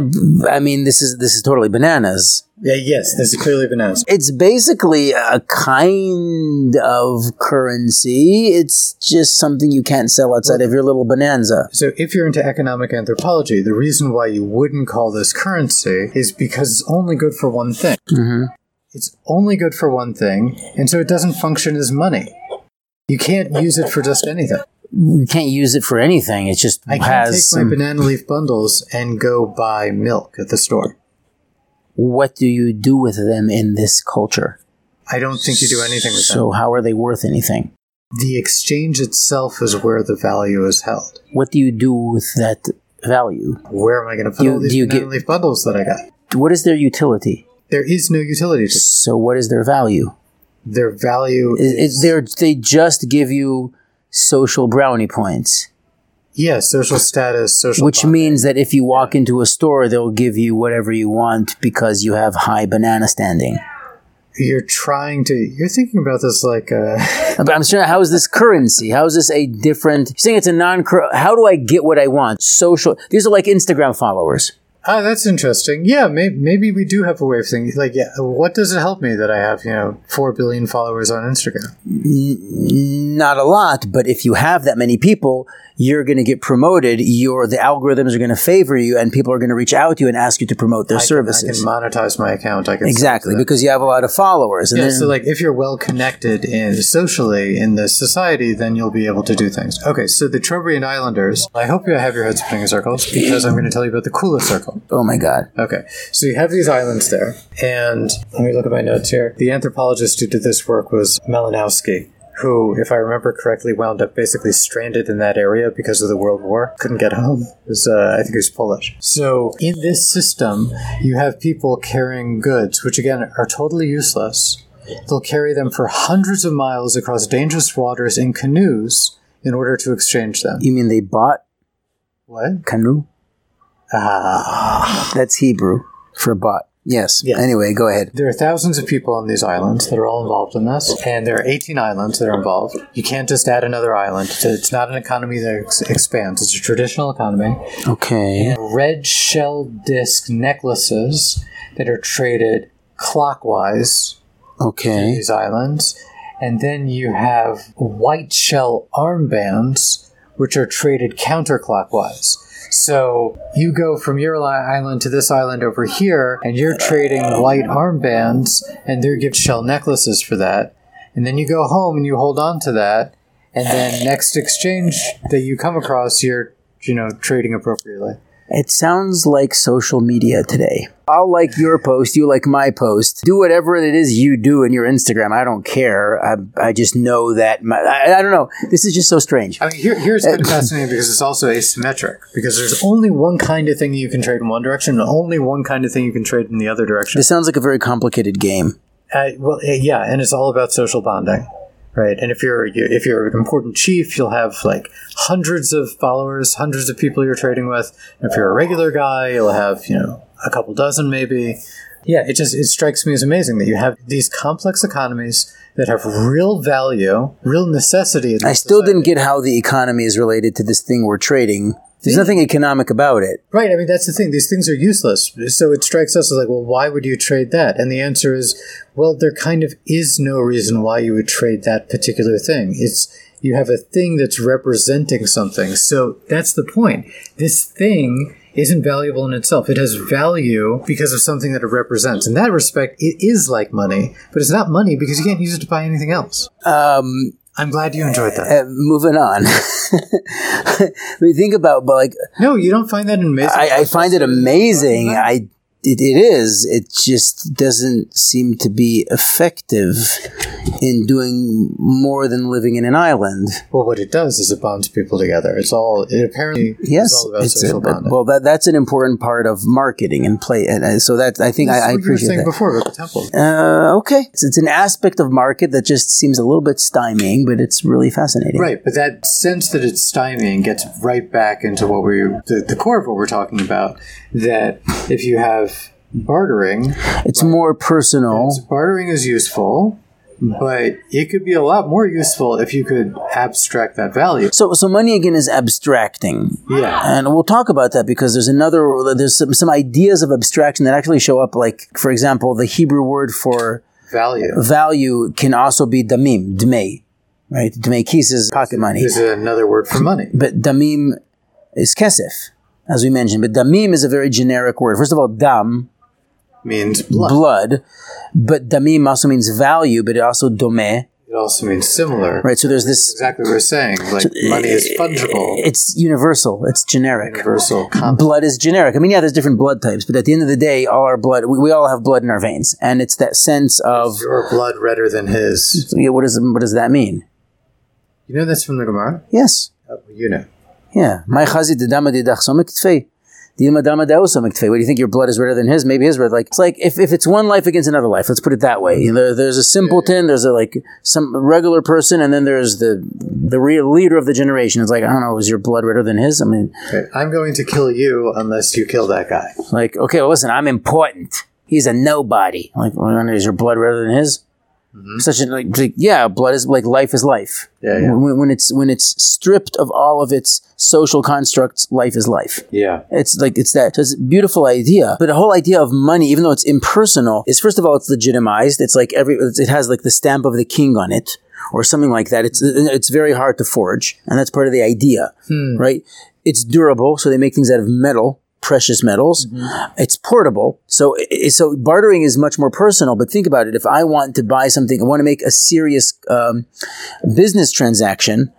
i mean this is this is totally bananas. Yeah, yes, this is clearly bananas. it's basically a kind of currency. It's just something you can't sell outside of your little bonanza. So if you're into economic anthropology, the reason why you wouldn't call this currency is because it's only good for one thing. Mhm. It's only good for one thing, and so it doesn't function as money. You can't use it for just anything. you can't use it for anything it just I can't take some- my banana leaf bundles and go buy milk at the store. what do you do with them in this culture I don't think you do anything with them. so how are they worth anything the exchange itself is where the value is held. What do you do with that value? Where am I going to put You- all these do you banana get- leaf bundles that I got? What is their utility? There is no utility to So what is their value? their value. Is, is they just give you social brownie points, yeah, social status, social. which bonding. means that if you walk into a store, they'll give you whatever you want because you have high banana standing. You're trying to. You're thinking about this like. Uh, [laughs] But I'm saying, how is this currency? How is this a different? You're saying it's a non. How do I get what I want? Social. These are like Instagram followers. Ah, that's interesting. Yeah, maybe, maybe we do have a way of thinking. Like, yeah, what does it help me that I have, you know, four billion followers on Instagram? Not a lot, but if you have that many people, you're going to get promoted. Your the algorithms are going to favor you, and people are going to reach out to you and ask you to promote their I can, I services. can monetize my account. I can exactly because you have a lot of followers, and Yeah, then so like if you're well connected in socially in the society, then you'll be able to do things. Okay, so the Trobriand Islanders. I hope you have your head spinning in circles because I'm going to tell you about the coolest circle. oh my god, Okay, so you have these islands there, and let me look at my notes here. The anthropologist who did this work was Malinowski, who, if I remember correctly, wound up basically stranded in that area because of the World War. Couldn't get home. It was, uh, I think he was Polish. So in this system, you have people carrying goods, which again are totally useless. They'll carry them for hundreds of miles across dangerous waters in canoes in order to exchange them. you mean they bought What? canoe? Ah. That's Hebrew for bought. Yes. Yes. Anyway, go ahead. There are thousands of people on these islands that are all involved in this, and there are 18 islands that are involved. You can't just add another island. It's- It's not an economy that ex- expands. It's a traditional economy. Okay. Red shell disc necklaces that are traded clockwise Okay. these islands, and then you have white shell armbands which are traded counterclockwise. So you go from your island to this island over here, and you're trading white armbands, and they're gift shell necklaces for that. And then you go home and you hold on to that, and then next exchange that you come across, you're you know trading appropriately. It sounds like social media today. I'll like your post, you like my post. Do whatever it is you do in your Instagram. I don't care. I, I just know that. My, I, I don't know. This is just so strange. I mean, here, here's kind of [laughs] fascinating because it's also asymmetric. Because there's only one kind of thing you can trade in one direction, and only one kind of thing you can trade in the other direction. This sounds like a very complicated game. Uh, well, yeah, and it's all about social bonding, right? And if you're if you're an important chief, you'll have like hundreds of followers, hundreds of people you're trading with. And if you're a regular guy, you'll have you know a couple dozen maybe. Yeah, it just it strikes me as amazing that you have these complex economies that have real value, real necessity. I still society. didn't get how the economy is related to this thing we're trading. There's nothing economic about it. Right. I mean, that's the thing. These things are useless. So it strikes us as like, well, why would you trade that? And the answer is, well, there kind of is no reason why you would trade that particular thing. It's, you have a thing that's representing something. So that's the point. This thing isn't valuable in itself. It has value because of something that it represents. In that respect, it is like money, but it's not money because you can't use it to buy anything else. Um, I'm glad you enjoyed that. uh, moving on. [laughs] we think about, but like, No, you don't find that amazing. I, I find it amazing. I it, it is. It just doesn't seem to be effective in doing more than living in an island. Well, what it does is it bonds people together. It's all. It apparently Yes, all about it's a, social bonding. well that that's an important part of marketing and play, and uh, so that I think That's I, I what you were appreciate saying that. before about the temple. Uh, okay, it's, it's an aspect of market that just seems a little bit stymieing, but it's really fascinating. Right, but that sense that it's stymieing gets right back into what we the, the core of what we're talking about. That if you have bartering, It's more personal. bartering is useful, but it could be a lot more useful if you could abstract that value. So, so money again is abstracting. Yeah. And we'll talk about that because there's another, there's some, some ideas of abstraction that actually show up. Like, for example, the Hebrew word for Value value can also be damim, dmei, right? Dmei kis is pocket money. is another word for money. But damim is kesef, as we mentioned. But damim is a very generic word. First of all, dam, Means blood. blood. But damim also means value, but it also domeh, It also means similar. right? So there's this, Exactly what we're saying. Like money is eh, fungible, it's universal, it's generic. universal, com- blood is generic. I mean, yeah, there's different blood types, but at the end of the day, all our blood, we, we all have blood in our veins, and it's that sense of your blood redder than his. yeah, what does what does that mean? You know that's from the Gemara? Yes. Oh, you know. Yeah. My chazit dama didach somek tfei. Dilma dama somek. What do you think? Your blood is redder than his? Maybe his red. Like it's like if, if it's one life against another life. Let's put it that way. There, there's a simpleton. There's a like some regular person, and then there's the the real leader of the generation. It's like I don't know. Is your blood redder than his? I mean, Okay, I'm going to kill you unless you kill that guy. like okay, well, listen, I'm important. He's a nobody. Like, well, is your blood redder than his? Mm-hmm. Such a like, like, yeah, blood is like life is life. Yeah, yeah. When, when it's when it's stripped of all of its social constructs, life is life. Yeah. It's like it's that so it's a beautiful idea, but the whole idea of money, even though it's impersonal, is first of all it's legitimized. It's like every it has like the stamp of the king on it or something like that. It's it's very hard to forge, and that's part of the idea, hmm. right? It's durable, so they make things out of metal, precious metals. It's portable, so so bartering is much more personal. But think about it: if I want to buy something, I want to make a serious um, business transaction.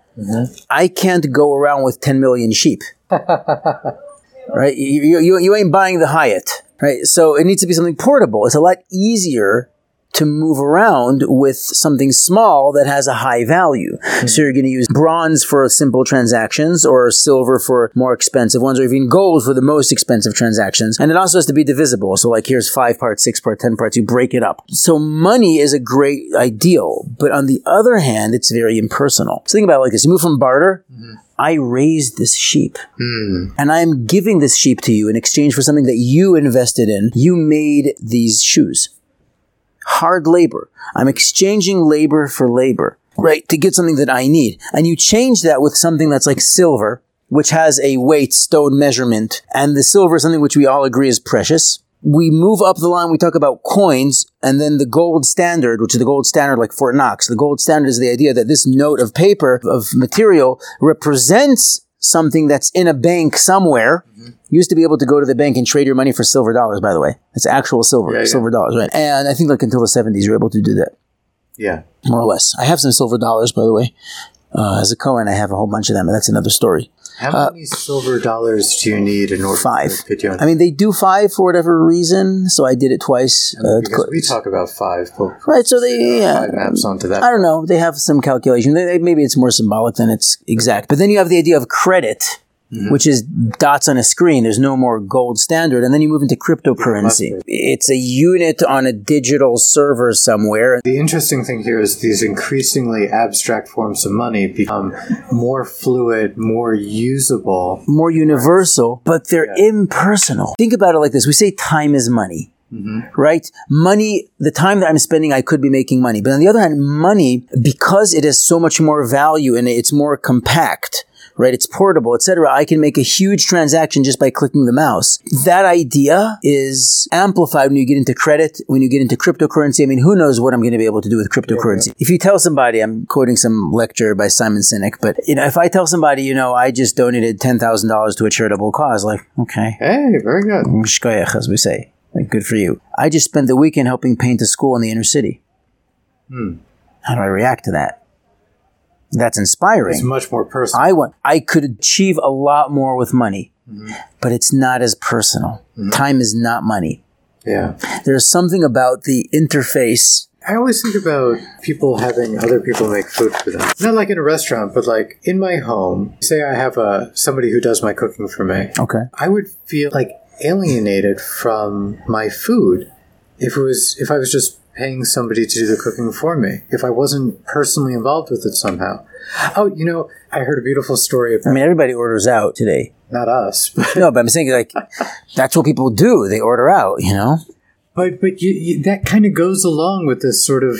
I can't go around with 10 million sheep. [laughs] right? You, you, you, you ain't buying the Hyatt, right? So it needs to be something portable. It's a lot easier to move around with something small that has a high value. Hmm. So you're going to use bronze for simple transactions or silver for more expensive ones or even gold for the most expensive transactions. And it also has to be divisible. So like here's five parts, six parts, 10 parts. You break it up. So money is a great ideal, but on the other hand, it's very impersonal. So think about it like this. You move from barter. Hmm. I raised this sheep hmm. and I'm giving this sheep to you in exchange for something that you invested in. You made these shoes. Hard labor. I'm exchanging labor for labor, right? To get something that I need. And you change that with something that's like silver, which has a weight stone measurement. And the silver is something which we all agree is precious. We move up the line, we talk about coins, and then the gold standard, which is the gold standard like Fort Knox. The gold standard is the idea that this note of paper, of material, represents something that's in a bank somewhere. You used to be able to go to the bank and trade your money for silver dollars, by the way. It's actual silver, Yeah, yeah. silver dollars, right? And I think like until the 70s, you were able to do that, Yeah. more or less. I have some silver dollars, by the way. Uh, as a Cohen, I have a whole bunch of them, and that's another story. How many silver dollars do you need in order Five. to? I mean, they do five for whatever reason, so I did it twice. Uh, because we talk about five, but right, so they, yeah. five maps onto that. I don't know. They have some calculation. They, they- maybe it's more symbolic than it's exact. But then you have the idea of credit, Mm-hmm. which is dots on a screen. There's no more gold standard. And then you move into cryptocurrency. It's a unit on a digital server somewhere. The interesting thing here is these increasingly abstract forms of money become more fluid, more usable. More universal, but they're impersonal. Think about it like this. We say time is money. Mm-hmm. Right? Money, the time that I'm spending, I could be making money. But on the other hand, money, because it has so much more value and it's more compact, right? It's portable, etc. I can make a huge transaction just by clicking the mouse. That idea is amplified when you get into credit, when you get into cryptocurrency. I mean, who knows what I'm going to be able to do with cryptocurrency? If you tell somebody, I'm quoting some lecture by Simon Sinek, but you know, if I tell somebody, you know, I just donated ten thousand dollars to a charitable cause, like, okay, Hey, very good. As we say. Like, good for you. I just spent the weekend helping paint a school in the inner city. Hmm. How do I react to that? That's inspiring. It's much more personal. I want. I could achieve a lot more with money, mm-hmm. but it's not as personal. Mm-hmm. Time is not money. yeah. There's something about the interface. I always think about people having other people make food for them. Not like in a restaurant, but like in my home. Say I have a somebody who does my cooking for me. Okay. I would feel like alienated from my food if it was if I was just paying somebody to do the cooking for me. If I wasn't personally involved with it somehow. Oh, you know, I heard a beautiful story I mean, everybody orders out today. not us, [laughs] but No, but I'm saying like that's what people do. They order out. You know. but, but you, you, that kind of goes along with this sort of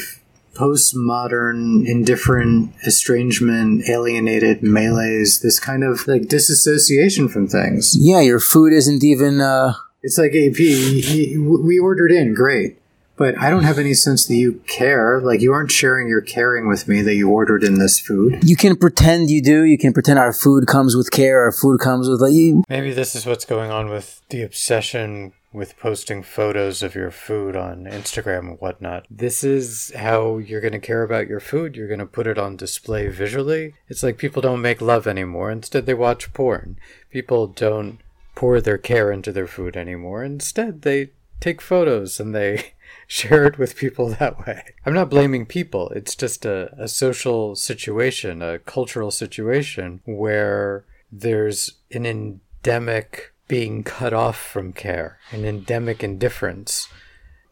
postmodern, indifferent, estrangement, alienated melees, this kind of like disassociation from things. Yeah, your food isn't even. uh It's like AP. We ordered in, great, but I don't have any sense that you care. Like you aren't sharing your caring with me that you ordered in this food. You can pretend you do. You can pretend our food comes with care. Our food comes with like you. Maybe this is what's going on with the obsession with posting photos of your food on Instagram and whatnot. This is how you're going to care about your food. You're going to put it on display visually. It's like people don't make love anymore. Instead, they watch porn. People don't pour their care into their food anymore. Instead, they take photos and they share it with people that way. I'm not blaming people. It's just a, a social situation, a cultural situation where there's an endemic being cut off from care, an endemic indifference.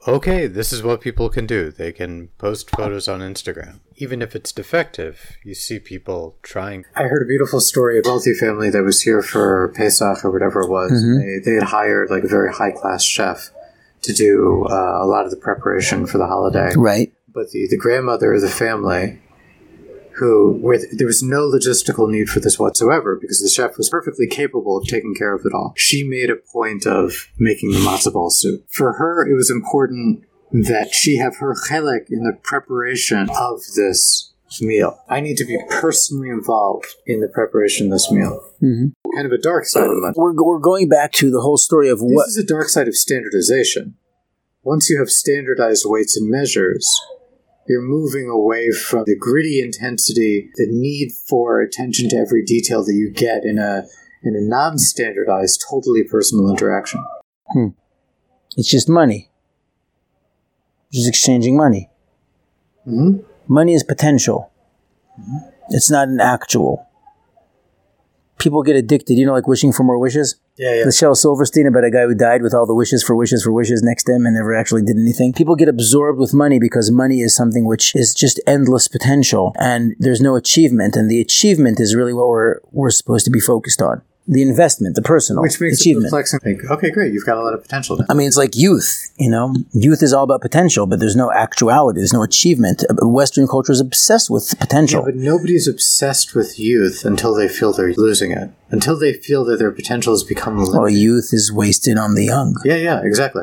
Okay, this is what people can do. They can post photos on Instagram. Even if it's defective, you see people trying. I heard a beautiful story of a wealthy family that was here for Pesach or whatever it was. Mm-hmm. They, they had hired like a very high class chef to do uh, a lot of the preparation for the holiday. Right. But the, the grandmother of the family, who where there was no logistical need for this whatsoever because the chef was perfectly capable of taking care of it all. She made a point of making the matzo ball soup. For her, it was important that she have her chelek in the preparation of this meal. I need to be personally involved in the preparation of this meal. Mhm. Kind of a dark side of it. We're, we're going back to the whole story of what. This is a dark side of standardization. Once you have standardized weights and measures, you're moving away from the gritty intensity, the need for attention to every detail that you get in a in a non-standardized, totally personal interaction. It's just money. Just exchanging money. hmm Money is potential. It's not an actual. People get addicted, you know, like wishing for more wishes. Yeah, yeah. Shel Silverstein about a guy who died with all the wishes for wishes for wishes next to him and never actually did anything. People get absorbed with money because money is something which is just endless potential and there's no achievement. And the achievement is really what we're we're supposed to be focused on. The investment, the personal Which makes it achievement. perplexing. Think, okay, great, you've got a lot of potential. Now. I mean, it's like youth, you know? Youth is all about potential, but there's no actuality, there's no achievement. Uh, Western culture is obsessed with potential. Yeah, but nobody's obsessed with youth until they feel they're losing it. Until they feel that their potential has become limited. well, youth is wasted on the young. Yeah, yeah, exactly.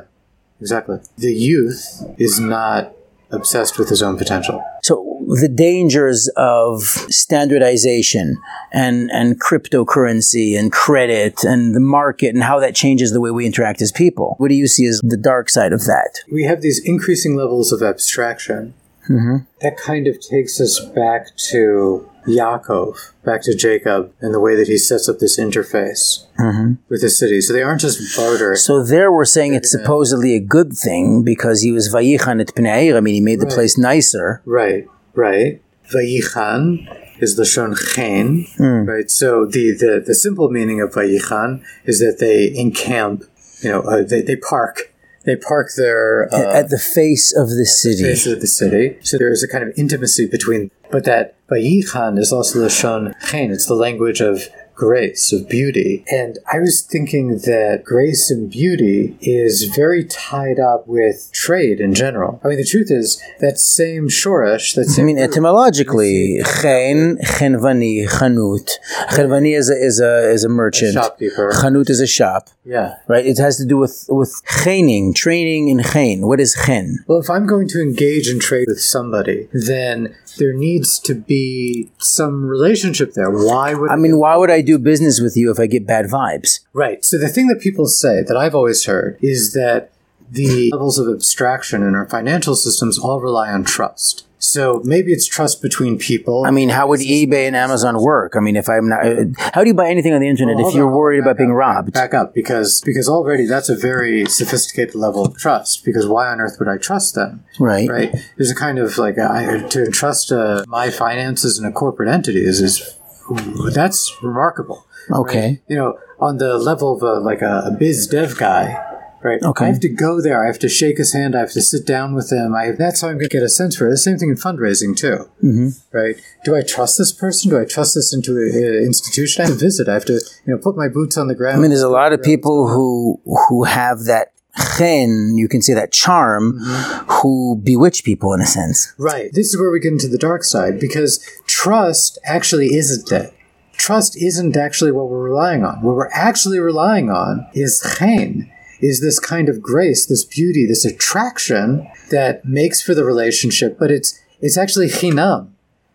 Exactly. The youth is not obsessed with his own potential. So the dangers of standardization and, and cryptocurrency and credit and the market and how that changes the way we interact as people. What do you see as the dark side of that? We have these increasing levels of abstraction. Mm-hmm. That kind of takes us back to Yaakov, back to Jacob, and the way that he sets up this interface mm-hmm. with the city. So they aren't just barter. So there we're saying it's supposedly a good thing because he was vayichan et pnei. I mean, he made the Right. place nicer. Right, right. Vayichan is the shon chen, right? So the, the, the simple meaning of Vayichan is that they encamp, you know, uh, they, they park. They park their uh, at the face of the city. face of the city. So there is a kind of intimacy between, but that Vayichan is also the shon chen. It's the language of grace, of beauty. And I was thinking that grace and beauty is very tied up with trade in general. I mean, the truth is that same shorish, that I same mean, etymologically, chen, chenvani, chanut. Chenvani is a, is a, is a merchant. shopkeeper. Chanut is a shop, Yeah. right? It has to do with, with chening, training in chen. What is chen? Well, if I'm going to engage in trade with somebody, then there needs to be some relationship there. Why would I mean, why would I do business with you if I get bad vibes? Right. So the thing that people say that I've always heard is that the levels of abstraction in our financial systems all rely on trust. So maybe it's trust between people. I mean, how would eBay and Amazon work? I mean, if I'm not, uh, how do you buy anything on the internet Well, if you're on, worried about being robbed? Back up because because already that's a very sophisticated level of trust. Because why on earth would I trust them? Right. Right. There's a kind of like I, to entrust uh, my finances in a corporate entity is is that's remarkable. Okay. you know, on the level of a, like a, a biz dev guy, right? Okay. I have to go there. I have to shake his hand. I have to sit down with him. I, that's how I'm going to get a sense for it. The same thing in fundraising too, mm-hmm. right? Do I trust this person? Do I trust this into an institution? I have to visit. I have to, you know, put my boots on the ground. I mean, there's a lot of people who who have that chen, you can say that charm, Mm-hmm. who bewitch people in a sense. Right. This is where we get into the dark side because trust actually isn't it. Trust isn't actually what we're relying on. What we're actually relying on is chen, is this kind of grace, this beauty, this attraction that makes for the relationship, but it's it's actually chinam.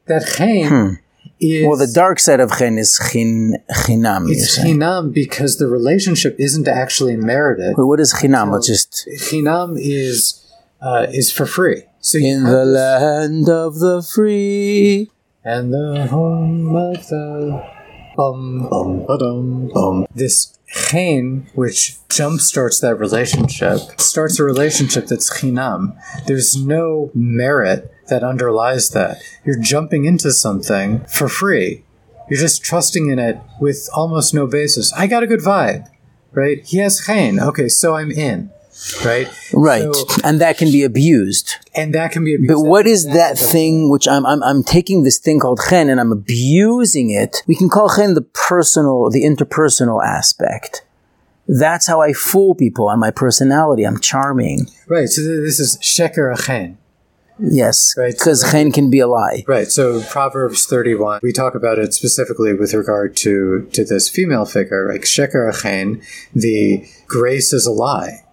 That chen is Well, the dark side of chen is chin, chinam. it's chinam because the relationship isn't actually merited. Wait, what is chinam? Let's just Chinam is uh, is for free. So in the land of the free. and the home of the Bum, bum, ba-dum, bum. This chen, which jumpstarts that relationship, starts a relationship that's chinam. There's no merit that underlies that. You're jumping into something for free. You're just trusting in it with almost no basis. I got a good vibe, right? He has chen. Okay, so I'm in, right? Right. So- and that can be abused. and that can be. Abused. But what is that thing which I'm, I'm, I'm taking this thing called chen and I'm abusing it? We can call chen the personal, the interpersonal aspect. That's how I fool people on my personality. I'm charming. Right. So this is sheker chen. Yes. Right. Because chen can be a lie. Right. So Proverbs 31, we talk about it specifically with regard to to this female figure, like sheker chen, the grace is a lie.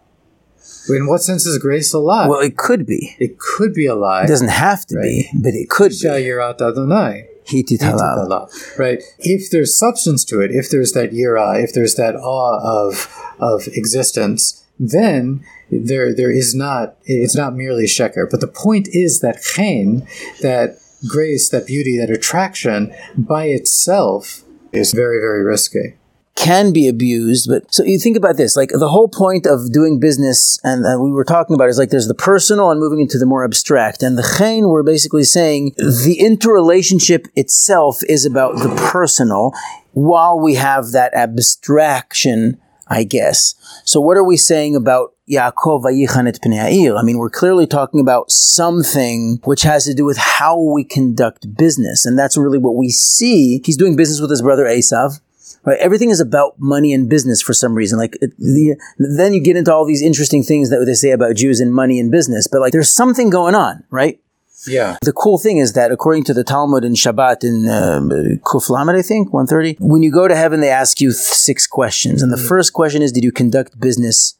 In what sense is grace a lie? Well, it could be. it could be a lie. It doesn't have to be, but it could be. yirat Adonai. Hitit halal. Yitit Right. If there's substance to it, if there's that yira, if there's that awe of of existence, then there there is not it's not merely sheker. But the point is that chen, that grace, that beauty, that attraction by itself is very, very risky. Can be abused. But so you think about this, like the whole point of doing business, and, and we were talking about is like there's the personal and moving into the more abstract. And the chen, we're basically saying the interrelationship itself is about the personal, while we have that abstraction, I guess. So what are we saying about Yaakov? I mean, we're clearly talking about something which has to do with how we conduct business. And that's really what we see. He's doing business with his brother Esav. Right, everything is about money and business for some reason. Like it- the, then you get into all these interesting things that they say about Jews and money and business. But like, there's something going on, right? Yeah. The cool thing is that according to the Talmud in Shabbat in um, Kuf Lamed, I think, 130, when you go to heaven, they ask you th- six questions. And the first question is, did you conduct business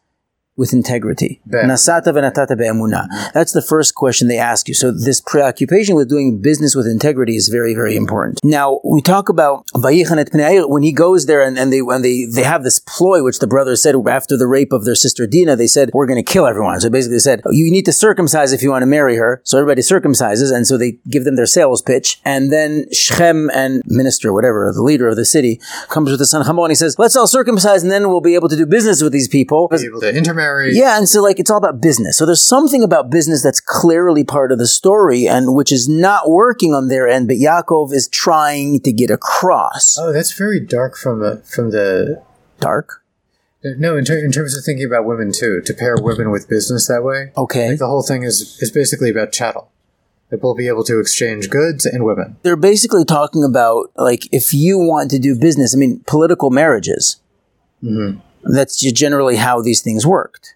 with integrity? Nasata be'emunah. Mm-hmm. That's the first question they ask you. So this preoccupation with doing business with integrity is very, very important. Now, we talk about Vayichan et Pnei when he goes there and, and they when they, they have this ploy, which the brothers said after the rape of their sister Dina, they said, we're going to kill everyone. So basically they said, you need to circumcise if you want to marry her. So everybody circumcises. And so they give them their sales pitch. And then Shechem and minister, whatever, the leader of the city, comes with the son and he says, let's all circumcise and then we'll be able to do business with these people. Be able to intermarry. Yeah, and so like it's all about business. So there's something about business that's clearly part of the story and which is not working on their end, but Yaakov is trying to get across. Oh, that's very dark from the from the Dark. no in, ter- in terms of thinking about women too. To pair women with business that way, Okay. the whole thing is is basically about chattel. That we'll be able to exchange goods and women. They're basically talking about like if you want to do business, I mean political marriages. Mm-hmm. That's generally how these things worked.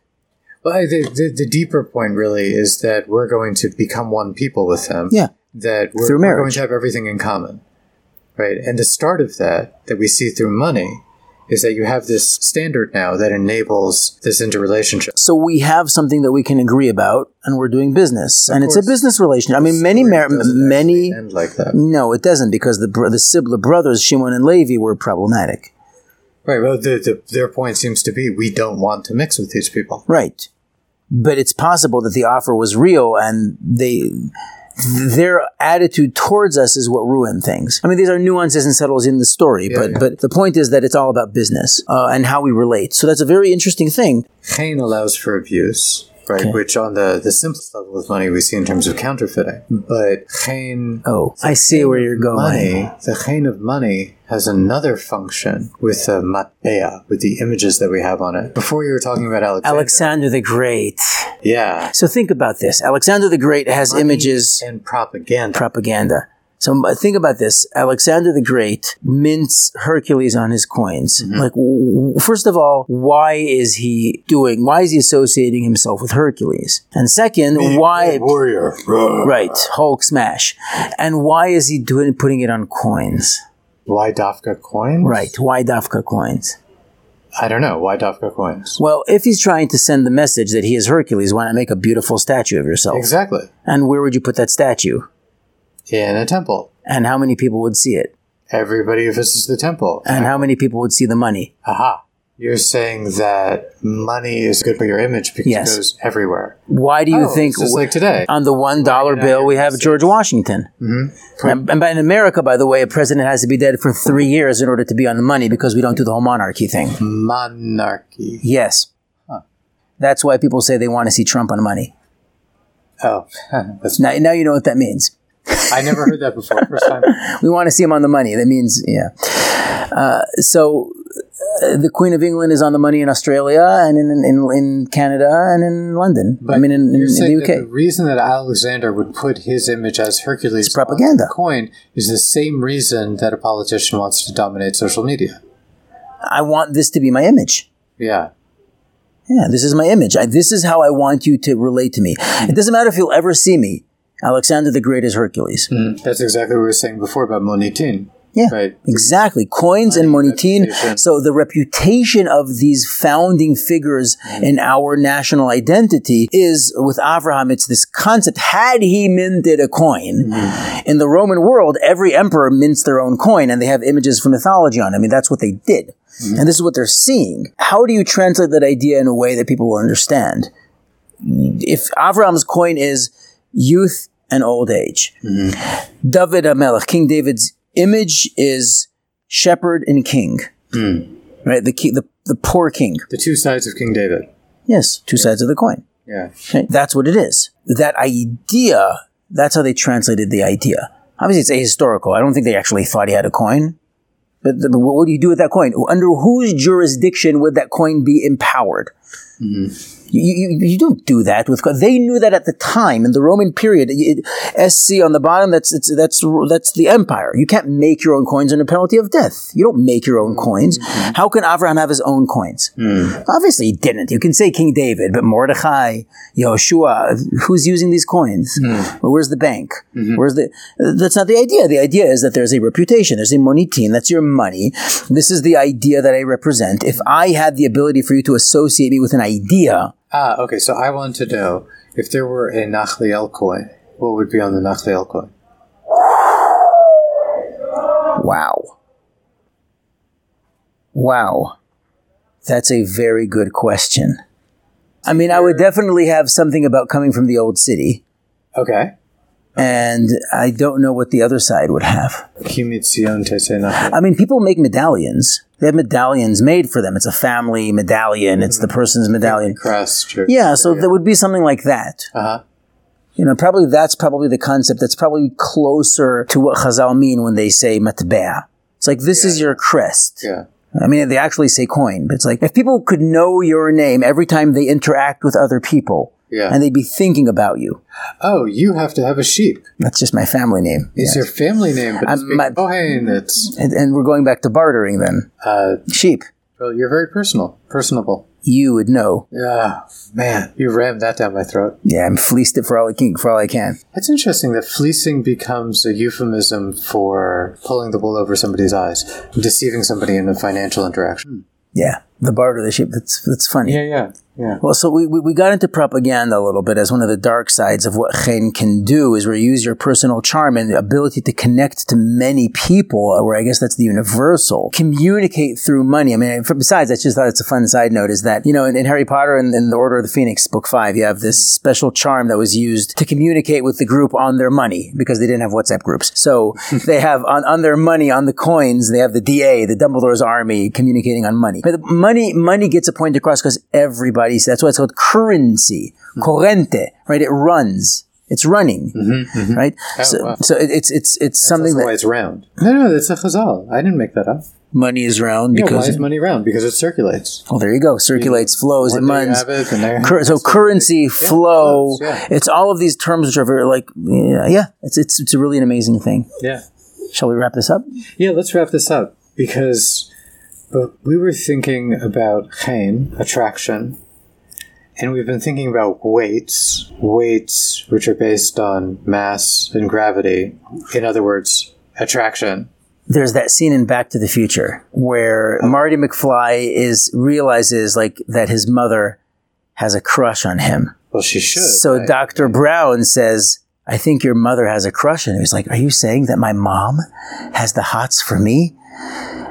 Well, the, the the deeper point really is that we're going to become one people with them. Yeah. That we're, Through we're going to have everything in common, right? And the start of that that we see through money is that you have this standard now that enables this interrelationship. So we have something that we can agree about, and we're doing business, and it's a business relationship. I mean, many mar- many end like that. No, it doesn't because the the sibling brothers Shimon and Levi were problematic. Right. Well, the, the, their point seems to be we don't want to mix with these people. Right. But it's possible that the offer was real and they their attitude towards us is what ruined things. I mean, these are nuances and subtleties in the story, but yeah. but the point is that it's all about business uh, and how we relate. So that's a very interesting thing. Chen allows for abuse, right? Okay. Which on the, the simplest level of money we see in terms of counterfeiting. Hmm. But chen Oh, I see where you're going. money, the chen of money has another function with the matbea, with the images that we have on it. Before you were talking about Alexander. Alexander the Great. Yeah. So think about this. Alexander the Great has images. And propaganda. propaganda. So think about this: Alexander the Great mints Hercules on his coins. Mm-hmm. Like, w- first of all, why is he doing? Why is he associating himself with Hercules? And second, why? Warrior. [laughs] Right, Hulk smash. And why is he doing putting it on coins? Why Dafka coins? Right, why Dafka coins? I don't know. Why Dafka coins? Well, if he's trying to send the message that he is Hercules, why not make a beautiful statue of yourself? Exactly. And where would you put that statue? In a temple. And how many people would see it? Everybody who visits the temple. And how many people would see the money? Aha. You're saying that money is good for your image because Yes. it goes everywhere. Why do you Oh, think just like today. on the one dollar bill we have States. George Washington? Mm-hmm. And, and by in America, by the way, a president has to be dead for three years in order to be on the money because we don't do the whole monarchy thing. Monarchy. Yes. That's why people say they want to see Trump on money. Oh, [laughs] Now, now you know what that means. I never heard that before. First time. [laughs] We want to see him on the money. That means, yeah. Uh, so uh, the Queen of England is on the money in Australia and in, in, in Canada and in London. I mean, in, in, in the UK. the reason that Alexander would put his image as Hercules It's propaganda. on the coin is the same reason that a politician wants to dominate social media. I want this to be my image. Yeah. Yeah, this is my image. I, this is how I want you to relate to me. It doesn't matter if you'll ever see me. Alexander the Great is Hercules. Mm-hmm. That's exactly what we were saying before about Monitin. Yeah, Right. exactly. Coins and monitin. So the reputation of these founding figures mm-hmm. in our national identity is with Abraham. It's this concept. Had he minted a coin mm-hmm. in the Roman world, every emperor mints their own coin, and they have images from mythology on. it. I mean, that's what they did, and this is what they're seeing. How do you translate that idea in a way that people will understand? If Avram's coin is youth and old age, mm-hmm. David HaMelech, King David's image is shepherd and king. Mm. Right? The, ki- the the poor king. The two sides of King David. Yes, two sides of the coin. Yeah. Okay, That's what it is. That idea, that's how they translated the idea. Obviously, it's ahistorical. I don't think they actually thought he had a coin. But, the, but what do you do with that coin? Under whose jurisdiction would that coin be empowered? Mm-hmm. You, you, you don't do that with. They knew that at the time in the Roman period. It- SC on the bottom. That's it's, that's that's the empire. You can't make your own coins under penalty of death. You don't make your own mm-hmm. coins. How can Abraham have his own coins? Mm. Obviously, he didn't. You can say King David, but Mordechai, Yehoshua, who's using these coins? Mm. Well, where's the bank? Mm-hmm. Where's the? That's not the idea. The idea is that there's a reputation. There's a monitin. That's your money. This is the idea that I represent. If I had the ability for you to associate me with an idea, Ah, okay. So I want to know if there were a Nachliel coin, what would be on the Nachliel coin? wow, wow, that's a very good question. I mean, I would definitely have something about coming from the old city. Okay. And I don't know what the other side would have. Ki MiTzion Tetze Nachliel. I mean, people make medallions. They have medallions made for them. It's a family medallion. It's the person's medallion. Crest. Yeah, so there would be something like that. Uh huh. You know, probably that's probably the concept that's probably closer to what Chazal mean when they say matbea. It's like this is your crest. Yeah. I mean, they actually say coin, but it's like if people could know your name every time they interact with other people, Yeah. and they'd be thinking about you. oh, you have to have a sheep. That's just my family name. It's Yeah. your family name, but it's my- Kohen. It's And, and we're going back to bartering then. uh, Sheep. well, you're very personal, personable. You would know. Yeah, man, you rammed that down my throat. Yeah, I'm fleeced it for all I can. For all I can. It's interesting that fleecing becomes a euphemism for pulling the wool over somebody's eyes, deceiving somebody in a financial interaction. Yeah, the barter the sheep. That's that's funny. Yeah, yeah, yeah. Well, so we, we, we got into propaganda a little bit as one of the dark sides of what chen can do is where you use your personal charm and the ability to connect to many people, where I guess that's the universal. Communicate through money. I mean, besides, I just thought it's a fun side note is that, you know, in, in Harry Potter and in the Order of the Phoenix, book five, you have this special charm that was used to communicate with the group on their money because they didn't have WhatsApp groups. So [laughs] they have on, on their money, on the coins, they have the DA, the Dumbledore's army communicating on money. But money, money gets a point across because everybody, that's why it's called currency, hmm. corrente, right? It runs. It's running, mm-hmm, mm-hmm. right? Oh, so, wow. so it, it's it's it's That's something why that it's round. No, no, that's a chazal. I didn't make that up. money is round Yeah, why because is money round? Because it circulates. well, there you go, circulates, flows, it One day you runs. have it, and there- Cur- so currency, flow, flows, yeah. it's all of these terms which are very like yeah, yeah, it's it's it's really an amazing thing. Yeah. Shall we wrap this up? Yeah, let's wrap this up because we were thinking about chen, attraction, and we've been thinking about weights, weights which are based on mass and gravity. In other words, attraction. There's that scene in Back to the Future where Marty McFly is realizes like that his mother has a crush on him. Well, she should. So right? Dr. Brown says, I think your mother has a crush on you. He's like, Are you saying that my mom has the hots for me?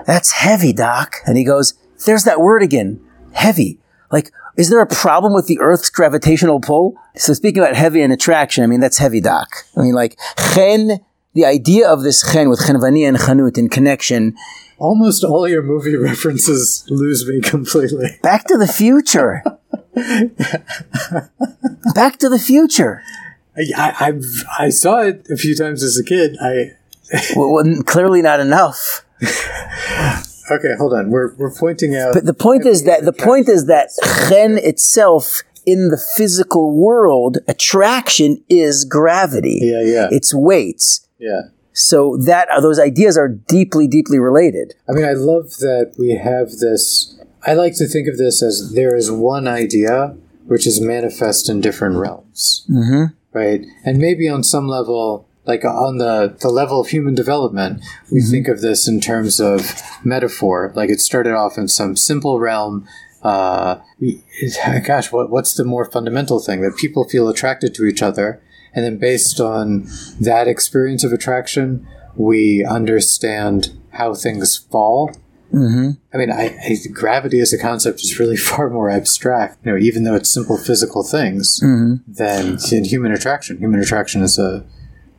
That's heavy, Doc. And he goes, there's that word again, heavy. Like, is there a problem with the Earth's gravitational pull? So speaking about heavy and attraction, I mean, that's heavy doc. I mean, like, chen, the idea of this chen with chenvani and chanut in connection, Almost all your movie [laughs] references lose me completely. Back to the Future. Back to the Future. I, I, I've- saw it a few times as a kid. I Well, well, clearly not enough. [laughs] okay, hold on. We're we're pointing out. But the point is that the point is that chen itself in the physical world, attraction is gravity. yeah, yeah, It's weights. yeah. So that those ideas are deeply, deeply related. I mean, I love that we have this. I like to think of this as there is one idea which is manifest in different realms, hmm right? And maybe on some level, like on the, the level of human development, we think of this in terms of metaphor. Like it started off in some simple realm. Uh, [laughs] gosh, what, what's the more fundamental thing? That people feel attracted to each other. And then based on that experience of attraction, we understand how things fall hmm I mean, I, I gravity as a concept is really [laughs] far more abstract. You know, even though it's simple physical things, hmm than in human attraction. Human attraction is a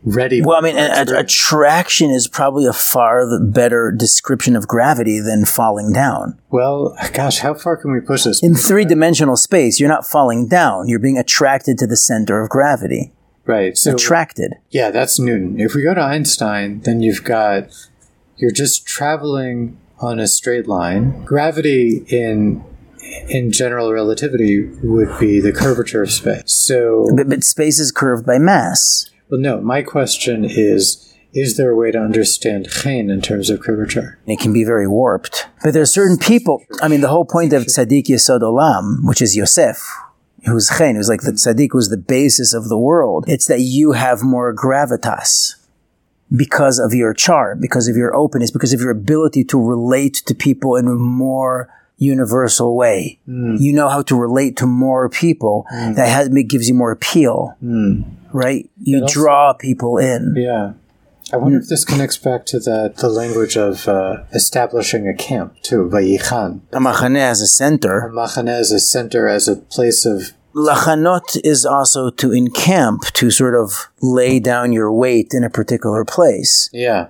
ready. Well, I mean, attraction is probably a far better description of gravity than falling down. well, gosh, how far can we push this? In three dimensional space, you're not falling down. You're being attracted to the center of gravity. right. So Attracted. yeah, that's Newton. If we go to Einstein, then you've got you're just traveling on a straight line. Gravity in in general relativity would be the curvature of space. So But, but space is curved by mass. Well, no, my question is Is there a way to understand chen in terms of curvature? It can be very warped. But there are certain people, I mean, the whole point of Tzaddik Yesod Olam, which is Yosef, who's chen, who's like the Tzaddik was the basis of the world, it's that you have more gravitas because of your chart, because of your openness, because of your ability to relate to people in a more universal way. Hmm. You know how to relate to more people. Hmm. That has, gives you more appeal, hmm. right? You also- draw people in. Yeah. I wonder if this connects back to the, the language of uh, establishing a camp, too, Vayichan. A machane as a center. A Machane as a center, as a place of. Lachanot is also to encamp, to sort of lay down your weight in a particular place. Yeah.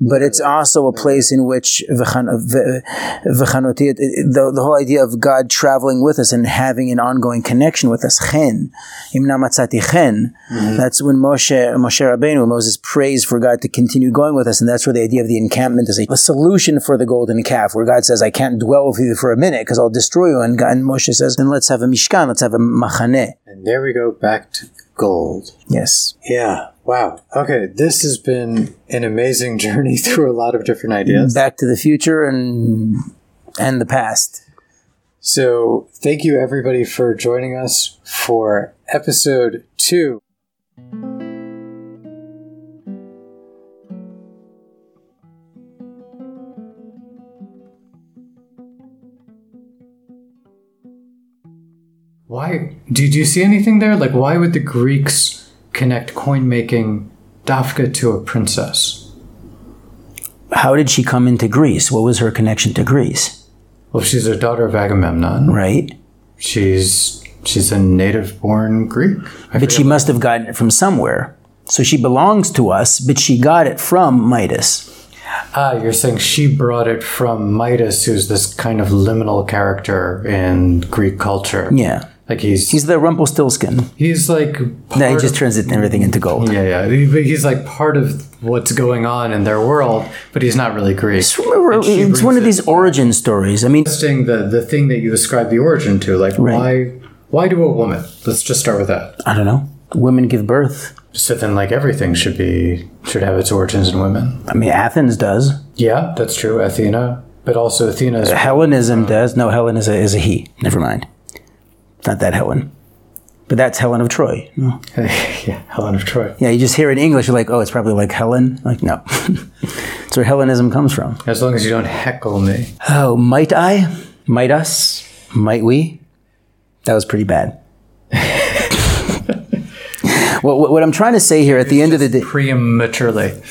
But it's also a place in which v'chan- v- v'chanoti- it- it- the, the whole idea of God traveling with us and having an ongoing connection with us, chen, imna matzati chen. Mm-hmm. That's when Moshe, Moshe Rabbeinu, Moses prays for God to continue going with us, and that's where the idea of the encampment is a, a solution for the golden calf, where God says, "I can't dwell with you for a minute because I'll destroy you," and, God, and Moshe says, "Then let's have a mishkan, let's have a machaneh." And there we go back to gold. Yes. Yeah. Wow. Okay. This has been an amazing [laughs] journey through a lot of different ideas. Back to the future and and the past. So, thank you everybody for joining us for episode two. Why did you see anything there? Like, why would the Greeks connect coin making Dafka to a princess? How did she come into Greece? What was her connection to Greece? Well, she's a daughter of Agamemnon. Right? She's she's a native born Greek. I But she must have gotten it from somewhere. So she belongs to us, but she got it from Midas. Ah, you're saying she brought it from Midas, who's this kind of liminal character in Greek culture. Yeah. Like he's He's the Rumpelstiltskin. he's like part Now he just turns it, everything into gold. yeah yeah He- he's like part of what's going on in their world, but he's not really Greek. It's, it's one of these origin stories. I mean, Interesting the the thing that you ascribe the origin to, like why why do a woman? Let's just start with that. I don't know. Women give birth. So then, like everything should be should have its origins in women. I mean, Athens does. Yeah, that's true. Athena, but also Athena is Hellenism does. No, Helen is a, is a he. Never mind. It's not that Helen. But that's Helen of Troy. No. [laughs] yeah Helen of Troy. Yeah, you just hear it in English, you're like, oh, it's probably like Helen. Like, no. [laughs] That's where Hellenism comes from. As long as you don't heckle me. Oh, might I? Might us? Might we? That was pretty bad. [laughs] what, what, what I'm trying to say here at the end of the day, prematurely.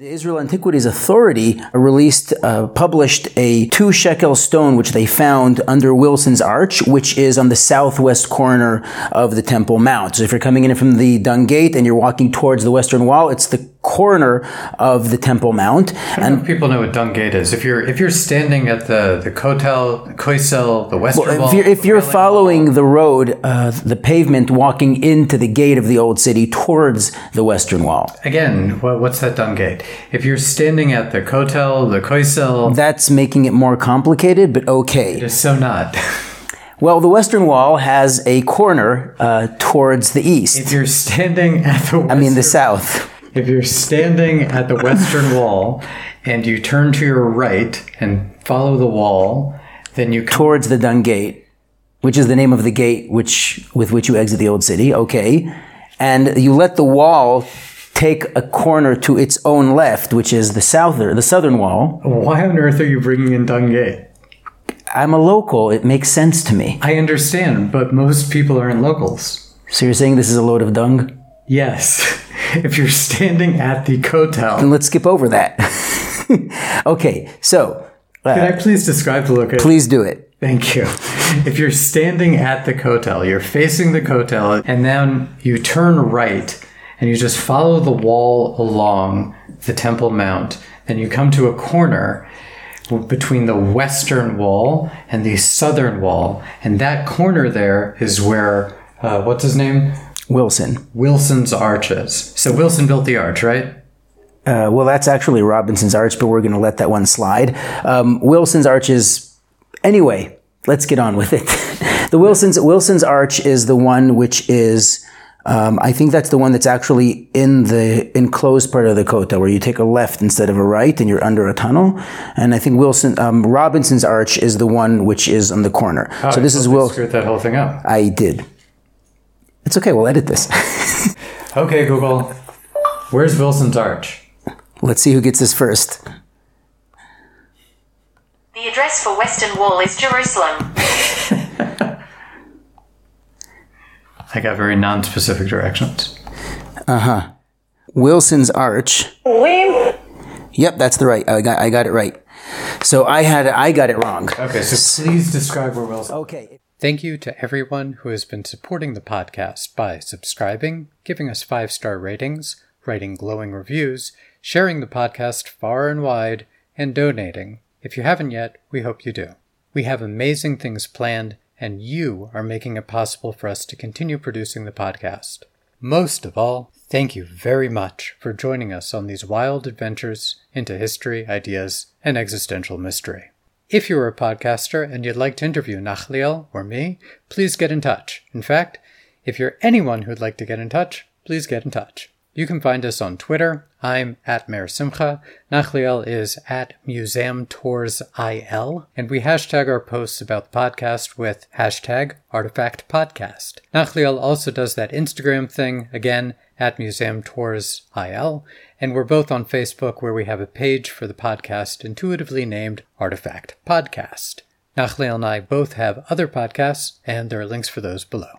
The Israel Antiquities Authority released, uh, published a two shekel stone which they found under Wilson's Arch, which is on the southwest corner of the Temple Mount. So if you're coming in from the Dung Gate and you're walking towards the western wall, it's the corner of the Temple Mount. And people know what Dung Gate is. If you're if you're standing at the the Kotel, Koisel, the Western well, Wall, if you're, if you're following wall. the road, uh, the pavement, walking into the gate of the old city towards the Western Wall. Again, what, what's that Dung Gate? If you're standing at the Kotel, the Koisel, that's making it more complicated, but okay. It is so not. [laughs] Well, the Western Wall has a corner uh, towards the east. If you're standing at the Western, I mean the south if you're standing at the western [laughs] wall and you turn to your right and follow the wall, then you come towards the Dung Gate, which is the name of the gate which with which you exit the old city. Okay, and you let the wall take a corner to its own left, which is the southern the southern wall. Why on earth are you bringing in Dung Gate? I'm a local. It makes sense to me. I understand, but most people aren't locals. So you're saying this is a load of dung? Yes. [laughs] [laughs] if you're standing at the Kotel. And let's skip over that. [laughs] okay, so. Uh, Can I please describe the location? Please do it. Thank you. If you're standing at the Kotel, you're facing the Kotel, and then you turn right and you just follow the wall along the Temple Mount, then you come to a corner between the western wall and the southern wall, and that corner there is where uh, what's his name? Wilson. Wilson's arches. So Wilson built the arch, right? Uh, well, that's actually Robinson's arch, but we're going to let that one slide. Um, Wilson's arch is, anyway. Let's get on with it. [laughs] the Wilson's Wilson's arch is the one which is, um, I think that's the one that's actually in the enclosed part of the Kotel, where you take a left instead of a right, and you're under a tunnel. And I think Wilson um, Robinson's arch is the one which is on the corner. Oh, so this is Wilson. Screwed that whole thing up. I did. It's okay, we'll edit this. [laughs] okay, Google. Where's Wilson's Arch? Let's see who gets this first. The address for Western Wall is Jerusalem. [laughs] I got very non-specific directions. Uh huh. Wilson's Arch. Yep, that's the right. I got I got it right. So I had I got it wrong. Okay, so please describe where Wilson. Okay. Thank you to everyone who has been supporting the podcast by subscribing, giving us five star ratings, writing glowing reviews, sharing the podcast far and wide, and donating. If you haven't yet, we hope you do. We have amazing things planned, and you are making it possible for us to continue producing the podcast. Most of all, thank you very much for joining us on these wild adventures into history, ideas, and existential mystery. If you're a podcaster and you'd like to interview Nachliel or me, please get in touch. In fact, if you're anyone who'd like to get in touch, please get in touch. You can find us on Twitter. I'm at Meir Simchah. Nachliel is at Museum Tours IL. And we hashtag our posts about the podcast with hashtag Artifact Podcast. Nachliel also does that Instagram thing, again, at Museum Tours IL, and we're both on Facebook where we have a page for the podcast intuitively named Artifact Podcast. Nachliel and I both have other podcasts, and there are links for those below.